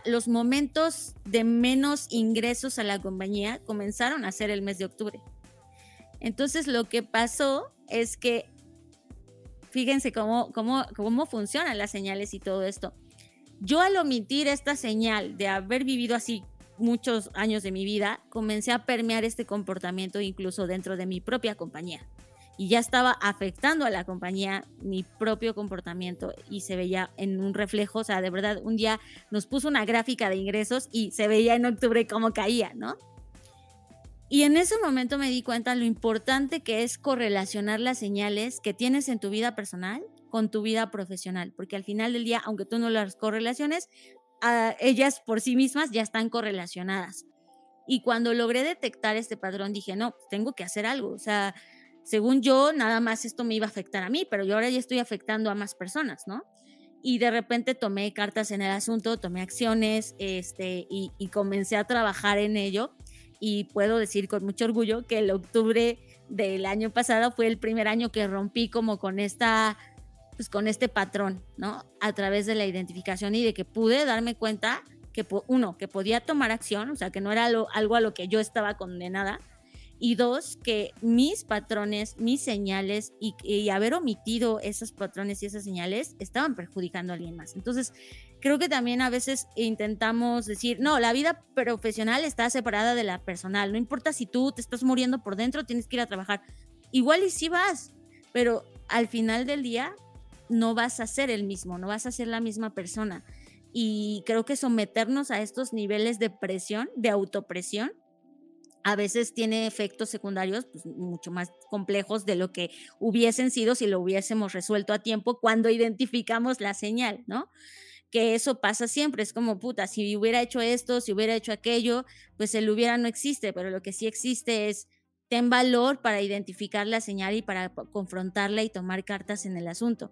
los momentos de menos ingresos a la compañía comenzaron a ser el mes de octubre. Entonces lo que pasó es que, fíjense cómo, cómo, cómo funcionan las señales y todo esto. Yo al omitir esta señal de haber vivido así muchos años de mi vida, comencé a permear este comportamiento incluso dentro de mi propia compañía y ya estaba afectando a la compañía mi propio comportamiento y se veía en un reflejo, o sea, de verdad, un día nos puso una gráfica de ingresos y se veía en octubre cómo caía, ¿no? Y en ese momento me di cuenta lo importante que es correlacionar las señales que tienes en tu vida personal con tu vida profesional, porque al final del día, aunque tú no las correlaciones, ellas por sí mismas ya están correlacionadas. Y cuando logré detectar este patrón, dije, no, tengo que hacer algo, o sea, según yo, nada más esto me iba a afectar a mí, pero yo ahora ya estoy afectando a más personas, ¿no? Y de repente tomé cartas en el asunto, tomé acciones este, y, comencé a trabajar en ello. Y puedo decir con mucho orgullo que el octubre del año pasado fue el primer año que rompí como con esta pues con este patrón, ¿no? A través de la identificación y de que pude darme cuenta que, uno, que podía tomar acción, o sea, que no era algo a lo que yo estaba condenada, y dos, que mis patrones, mis señales y, haber omitido esos patrones y esas señales estaban perjudicando a alguien más. Entonces, creo que también a veces intentamos decir, no, la vida profesional está separada de la personal, no importa si tú te estás muriendo por dentro, tienes que ir a trabajar. Igual y sí vas, pero al final del día no vas a ser el mismo, no vas a ser la misma persona. Y creo que someternos a estos niveles de presión, de autopresión, a veces tiene efectos secundarios pues, mucho más complejos de lo que hubiesen sido si lo hubiésemos resuelto a tiempo cuando identificamos la señal, ¿no? Que eso pasa siempre, es como, puta, si hubiera hecho esto, si hubiera hecho aquello, pues el hubiera no existe, pero lo que sí existe es, ten valor para identificar la señal y para confrontarla y tomar cartas en el asunto.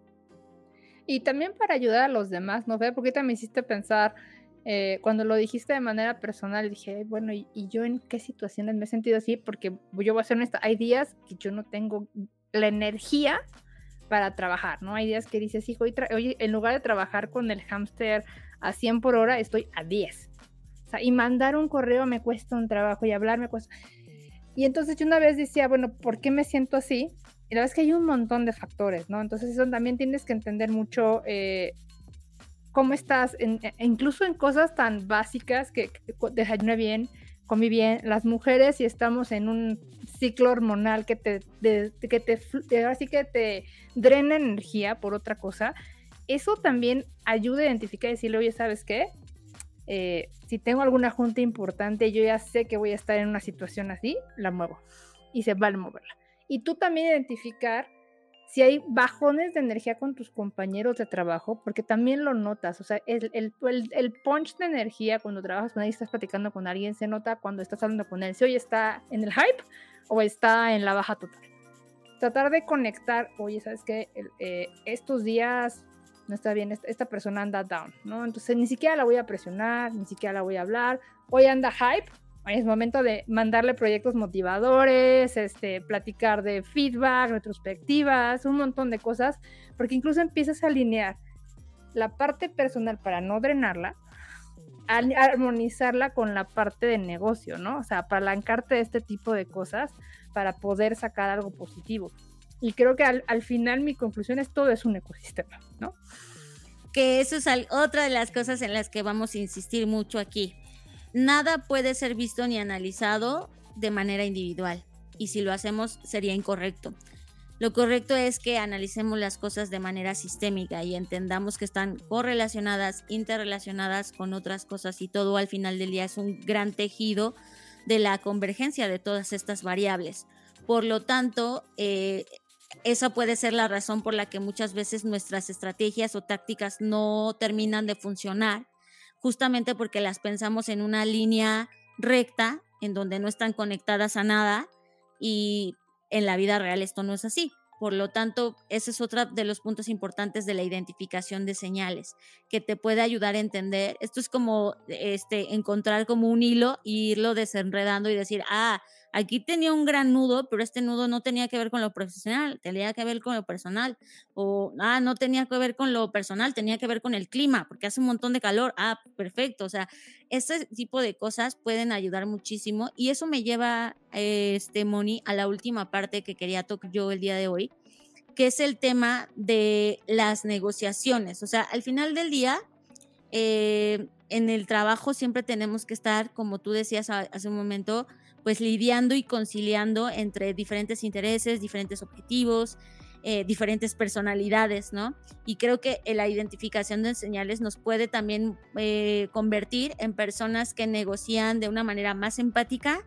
Y también para ayudar a los demás, ¿no? Porque también hiciste pensar, eh, cuando lo dijiste de manera personal, dije, bueno, ¿y, yo en qué situaciones me he sentido así? Porque yo voy a ser honesta, hay días que yo no tengo la energía para trabajar, ¿no? Hay días que dices, hijo, oye, en lugar de trabajar con el hámster a 100 por hora, estoy a 10. O sea, y mandar un correo me cuesta un trabajo y hablar me cuesta. Y entonces yo una vez decía, bueno, ¿por qué me siento así? Y la verdad es que hay un montón de factores, ¿no? Entonces eso también tienes que entender mucho eh, cómo estás, e, incluso en cosas tan básicas que, desayuné bien, comí bien, las mujeres si estamos en un ciclo hormonal que te, que te, así que te drena energía por otra cosa, eso también ayuda a identificar y decirle, oye, ¿sabes qué? Eh, si tengo alguna junta importante, yo ya sé que voy a estar en una situación así, la muevo y se vale moverla. Y tú también identificar si hay bajones de energía con tus compañeros de trabajo, porque también lo notas, o sea, el, el, el, punch de energía cuando trabajas con alguien, estás platicando con alguien, se nota cuando estás hablando con él, si hoy está en el hype o está en la baja total. Tratar de conectar, oye, ¿sabes qué? Eh, estos días no está bien, esta, persona anda down, ¿no? Entonces ni siquiera la voy a presionar, ni siquiera la voy a hablar, hoy anda hype, es momento de mandarle proyectos motivadores, este, platicar de feedback, retrospectivas, un montón de cosas, porque incluso empiezas a alinear la parte personal para no drenarla, armonizarla con la parte de negocio, ¿no? O sea, apalancarte de este tipo de cosas para poder sacar algo positivo. Y creo que al, al final mi conclusión es todo es un ecosistema, ¿no? Que eso es otra de las cosas en las que vamos a insistir mucho aquí nada puede ser visto ni analizado de manera individual y si lo hacemos sería incorrecto. Lo correcto es que analicemos las cosas de manera sistémica y entendamos que están correlacionadas, interrelacionadas con otras cosas y todo al final del día es un gran tejido de la convergencia de todas estas variables. Por lo tanto, eh, esa puede ser la razón por la que muchas veces nuestras estrategias o tácticas no terminan de funcionar, justamente porque las pensamos en una línea recta, en donde no están conectadas a nada y en la vida real esto no es así. Por lo tanto, ese es otro de los puntos importantes de la identificación de señales, que te puede ayudar a entender. Esto es como este, encontrar como un hilo y irlo desenredando y decir, ah, Aquí tenía un gran nudo, pero este nudo no tenía que ver con lo profesional, tenía que ver con lo personal. O, ah, no tenía que ver con lo personal, tenía que ver con el clima, porque hace un montón de calor. Ah, perfecto. O sea, este tipo de cosas pueden ayudar muchísimo. Y eso me lleva, este, Moni, a la última parte que quería tocar yo el día de hoy, que es el tema de las negociaciones. O sea, al final del día, eh, en el trabajo siempre tenemos que estar, como tú decías hace un momento, pues lidiando y conciliando entre diferentes intereses, diferentes objetivos, eh, diferentes personalidades, ¿no? Y creo que la identificación de señales nos puede también eh, convertir en personas que negocian de una manera más empática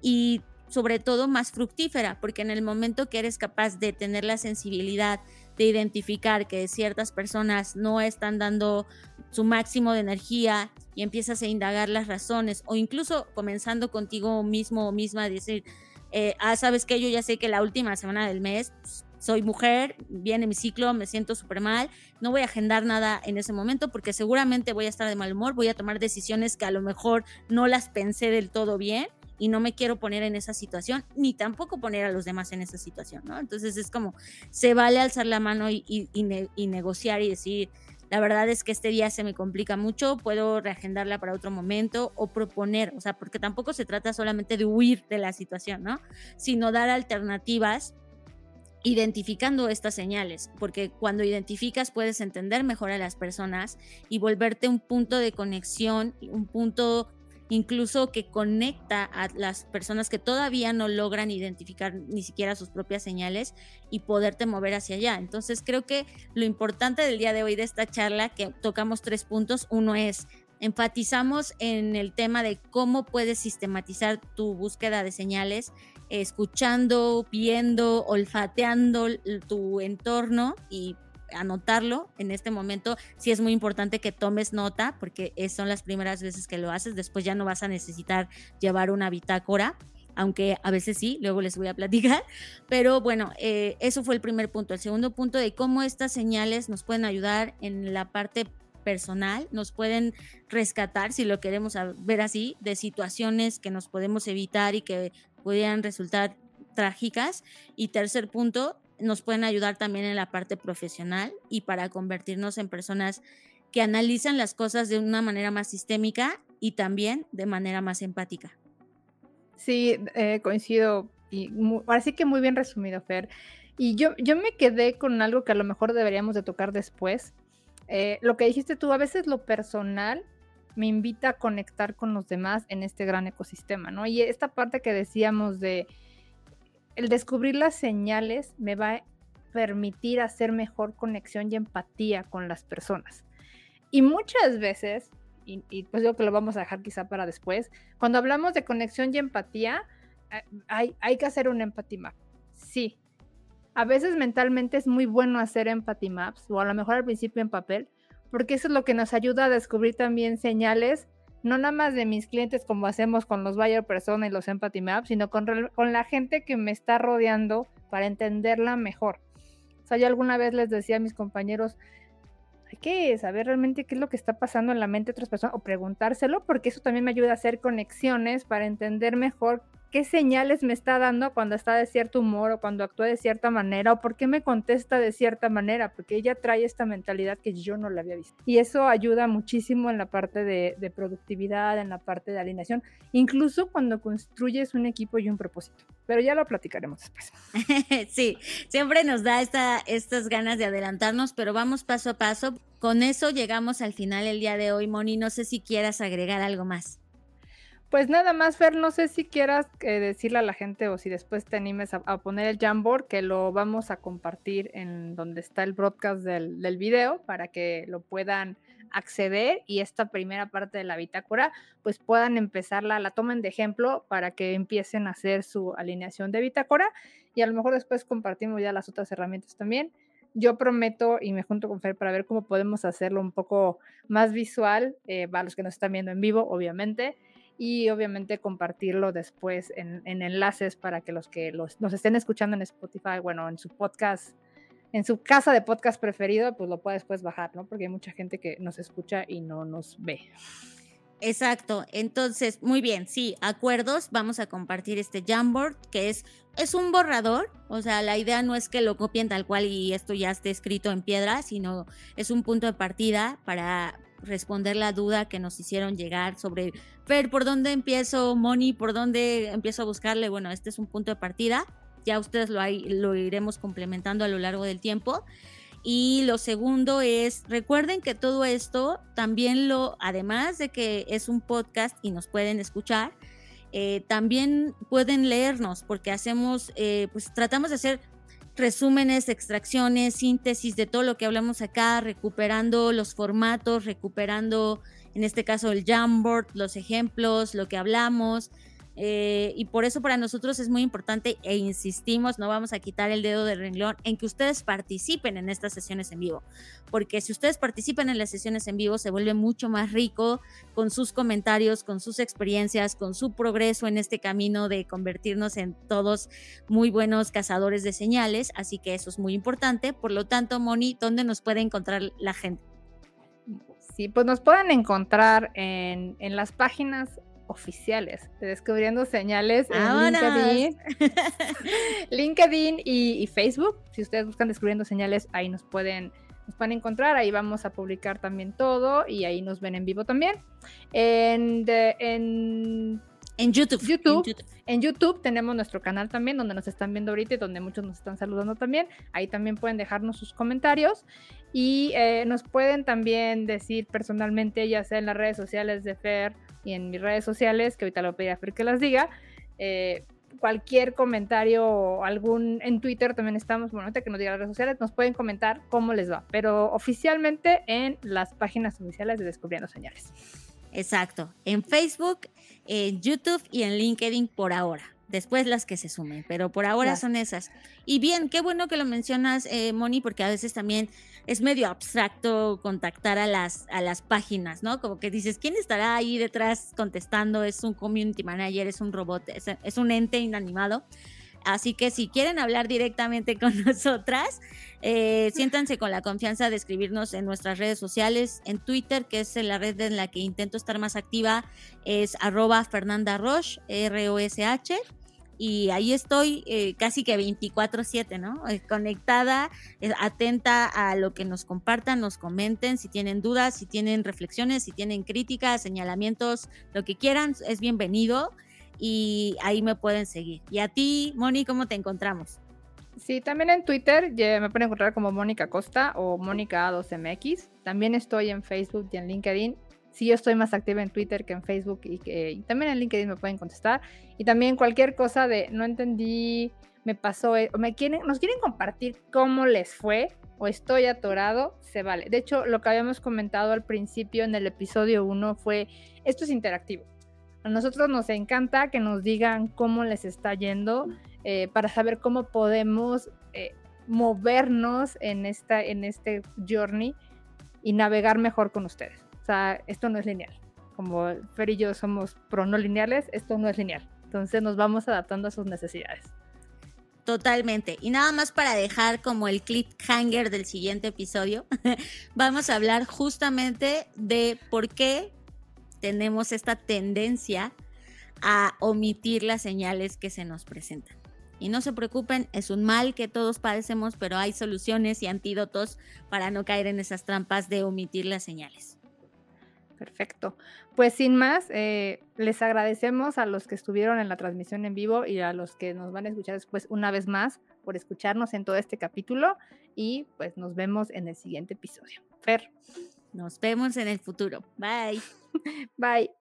y sobre todo más fructífera, porque en el momento que eres capaz de tener la sensibilidad de identificar que ciertas personas no están dando su máximo de energía y empiezas a indagar las razones o incluso comenzando contigo mismo o misma decir, eh, ah, sabes que yo ya sé que la última semana del mes pues, soy mujer, viene mi ciclo, me siento súper mal, no voy a agendar nada en ese momento porque seguramente voy a estar de mal humor, voy a tomar decisiones que a lo mejor no las pensé del todo bien y no me quiero poner en esa situación, ni tampoco poner a los demás en esa situación, ¿no? Entonces es como, se vale alzar la mano y, y, negociar y decir, la verdad es que este día se me complica mucho, puedo reagendarla para otro momento o proponer, o sea, porque tampoco se trata solamente de huir de la situación, ¿no? Sino dar alternativas identificando estas señales, porque cuando identificas puedes entender mejor a las personas y volverte un punto de conexión, un punto incluso que conecta a las personas que todavía no logran identificar ni siquiera sus propias señales y poderte mover hacia allá. Entonces creo que lo importante del día de hoy de esta charla, que tocamos tres puntos, uno es enfatizamos en el tema de cómo puedes sistematizar tu búsqueda de señales, escuchando, viendo, olfateando tu entorno y anotarlo en este momento. Sí es muy importante que tomes nota porque son las primeras veces que lo haces. Después ya no vas a necesitar llevar una bitácora aunque a veces sí, luego les voy a platicar. Pero bueno, eh, eso fue el primer punto. El segundo punto de cómo estas señales nos pueden ayudar en la parte personal, nos pueden rescatar, si lo queremos ver así, de situaciones que nos podemos evitar y que pudieran resultar trágicas. Y tercer punto, nos pueden ayudar también en la parte profesional y para convertirnos en personas que analizan las cosas de una manera más sistémica y también de manera más empática. Sí, eh, coincido. Y sí que muy bien resumido, Fer. Y yo, yo me quedé con algo que a lo mejor deberíamos de tocar después. Eh, lo que dijiste tú, a veces lo personal me invita a conectar con los demás en este gran ecosistema, ¿no? Y esta parte que decíamos de el descubrir las señales me va a permitir hacer mejor conexión y empatía con las personas. Y muchas veces, y, pues digo que lo vamos a dejar quizá para después, cuando hablamos de conexión y empatía, eh, hay, hay que hacer un empathy map. Sí. A veces mentalmente es muy bueno hacer empathy maps, o a lo mejor al principio en papel, porque eso es lo que nos ayuda a descubrir también señales no nada más de mis clientes como hacemos con los buyer persona y los empathy maps, sino con, con la gente que me está rodeando para entenderla mejor. O sea, yo alguna vez les decía a mis compañeros, hay que saber realmente qué es lo que está pasando en la mente de otras personas o preguntárselo, porque eso también me ayuda a hacer conexiones para entender mejor qué señales me está dando cuando está de cierto humor o cuando actúa de cierta manera o por qué me contesta de cierta manera, porque ella trae esta mentalidad que yo no la había visto. Y eso ayuda muchísimo en la parte de, productividad, en la parte de alineación, incluso cuando construyes un equipo y un propósito. Pero ya lo platicaremos después. sí, siempre nos da esta, estas ganas de adelantarnos, pero vamos paso a paso. Con eso llegamos al final el día de hoy, Moni. No sé si quieras agregar algo más. Pues nada más, Fer, no sé si quieras eh, decirle a la gente o si después te animes a, poner el Jamboard, que lo vamos a compartir en donde está el broadcast del, del, video para que lo puedan acceder y esta primera parte de la bitácora, pues puedan empezarla, la tomen de ejemplo para que empiecen a hacer su alineación de bitácora y a lo mejor después compartimos ya las otras herramientas también. Yo prometo y me junto con Fer para ver cómo podemos hacerlo un poco más visual eh, para los que nos están viendo en vivo, obviamente y obviamente compartirlo después en, enlaces para que los que los, nos estén escuchando en Spotify, bueno, en su podcast, en su casa de podcast preferido, pues lo pueda después bajar, ¿no? Porque hay mucha gente que nos escucha y no nos ve. Exacto, entonces, muy bien, sí, acuerdos, vamos a compartir este Jamboard, que es, es un borrador, o sea, la idea no es que lo copien tal cual y esto ya esté escrito en piedra, sino es un punto de partida para, responder la duda que nos hicieron llegar sobre, ver ¿por dónde empiezo? Moni, ¿por dónde empiezo a buscarle? Bueno, este es un punto de partida. Ya ustedes lo, lo iremos complementando a lo largo del tiempo. Y lo segundo es, recuerden que todo esto también lo, además de que es un podcast y nos pueden escuchar, eh, también pueden leernos porque hacemos, eh, pues tratamos de hacer resúmenes, extracciones, síntesis de todo lo que hablamos acá, recuperando los formatos, recuperando en este caso el Jamboard, los ejemplos, lo que hablamos, eh, y por eso para nosotros es muy importante e insistimos, no vamos a quitar el dedo del renglón en que ustedes participen en estas sesiones en vivo, porque si ustedes participan en las sesiones en vivo se vuelve mucho más rico con sus comentarios, con sus experiencias, con su progreso en este camino de convertirnos en todos muy buenos cazadores de señales, así que eso es muy importante. Por lo tanto, Moni, ¿dónde nos puede encontrar la gente? Sí, pues nos pueden encontrar en, en las páginas oficiales de Descubriendo Señales en LinkedIn, LinkedIn y, Facebook. Si ustedes buscan Descubriendo Señales, ahí nos pueden, nos pueden encontrar. Ahí vamos a publicar también todo y ahí nos ven en vivo también. En, en, en YouTube. YouTube. En YouTube. tenemos nuestro canal también, donde nos están viendo ahorita y donde muchos nos están saludando también. Ahí también pueden dejarnos sus comentarios y eh, nos pueden también decir personalmente, ya sea en las redes sociales de Fer y en mis redes sociales, que ahorita lo voy a Fer que las diga. Eh, cualquier comentario o algún en Twitter también estamos, bueno, que nos digan las redes sociales, nos pueden comentar cómo les va, pero oficialmente en las páginas oficiales de Descubriendo Señales. Exacto, en Facebook, en YouTube y en LinkedIn por ahora. Después las que se sumen, pero por ahora son esas. Y bien, qué bueno que lo mencionas, eh, Moni, porque a veces también es medio abstracto contactar a las, a las páginas, ¿no? Como que dices, ¿quién estará ahí detrás contestando? Es un community manager, es un robot, es, un ente inanimado. Así que si quieren hablar directamente con nosotras, eh, siéntanse con la confianza de escribirnos en nuestras redes sociales, en Twitter, que es la red en la que intento estar más activa, es arroba Fernanda Roche, R-O-S-H y ahí estoy eh, casi que 24/7, ¿no? Eh, conectada, eh, atenta a lo que nos compartan, nos comenten, si tienen dudas, si tienen reflexiones, si tienen críticas, señalamientos, lo que quieran, es bienvenido y ahí me pueden seguir. Y a ti, Moni, ¿cómo te encontramos? Sí, también en Twitter me pueden encontrar como Mónica Costa o Mónica A2MX. También estoy en Facebook y en LinkedIn sí yo estoy más activa en Twitter que en Facebook y, que, también en LinkedIn me pueden contestar. Y también cualquier cosa de no entendí, me pasó, e-", o me quieren, nos quieren compartir cómo les fue o estoy atorado, se vale. De hecho, lo que habíamos comentado al principio en el episodio 1 fue, esto es interactivo. A nosotros nos encanta que nos digan cómo les está yendo eh, para saber cómo podemos eh, movernos en, esta, en este journey y navegar mejor con ustedes sea, esto no es lineal. Como Fer y yo somos pro no lineales, esto no es lineal. Entonces nos vamos adaptando a sus necesidades. Totalmente. Y nada más para dejar como el cliffhanger del siguiente episodio, vamos a hablar justamente de por qué tenemos esta tendencia a omitir las señales que se nos presentan. Y no se preocupen, es un mal que todos padecemos, pero hay soluciones y antídotos para no caer en esas trampas de omitir las señales. Perfecto. Pues sin más, eh, les agradecemos a los que estuvieron en la transmisión en vivo y a los que nos van a escuchar después una vez más por escucharnos en todo este capítulo y pues nos vemos en el siguiente episodio. Fer. Nos vemos en el futuro. Bye. Bye.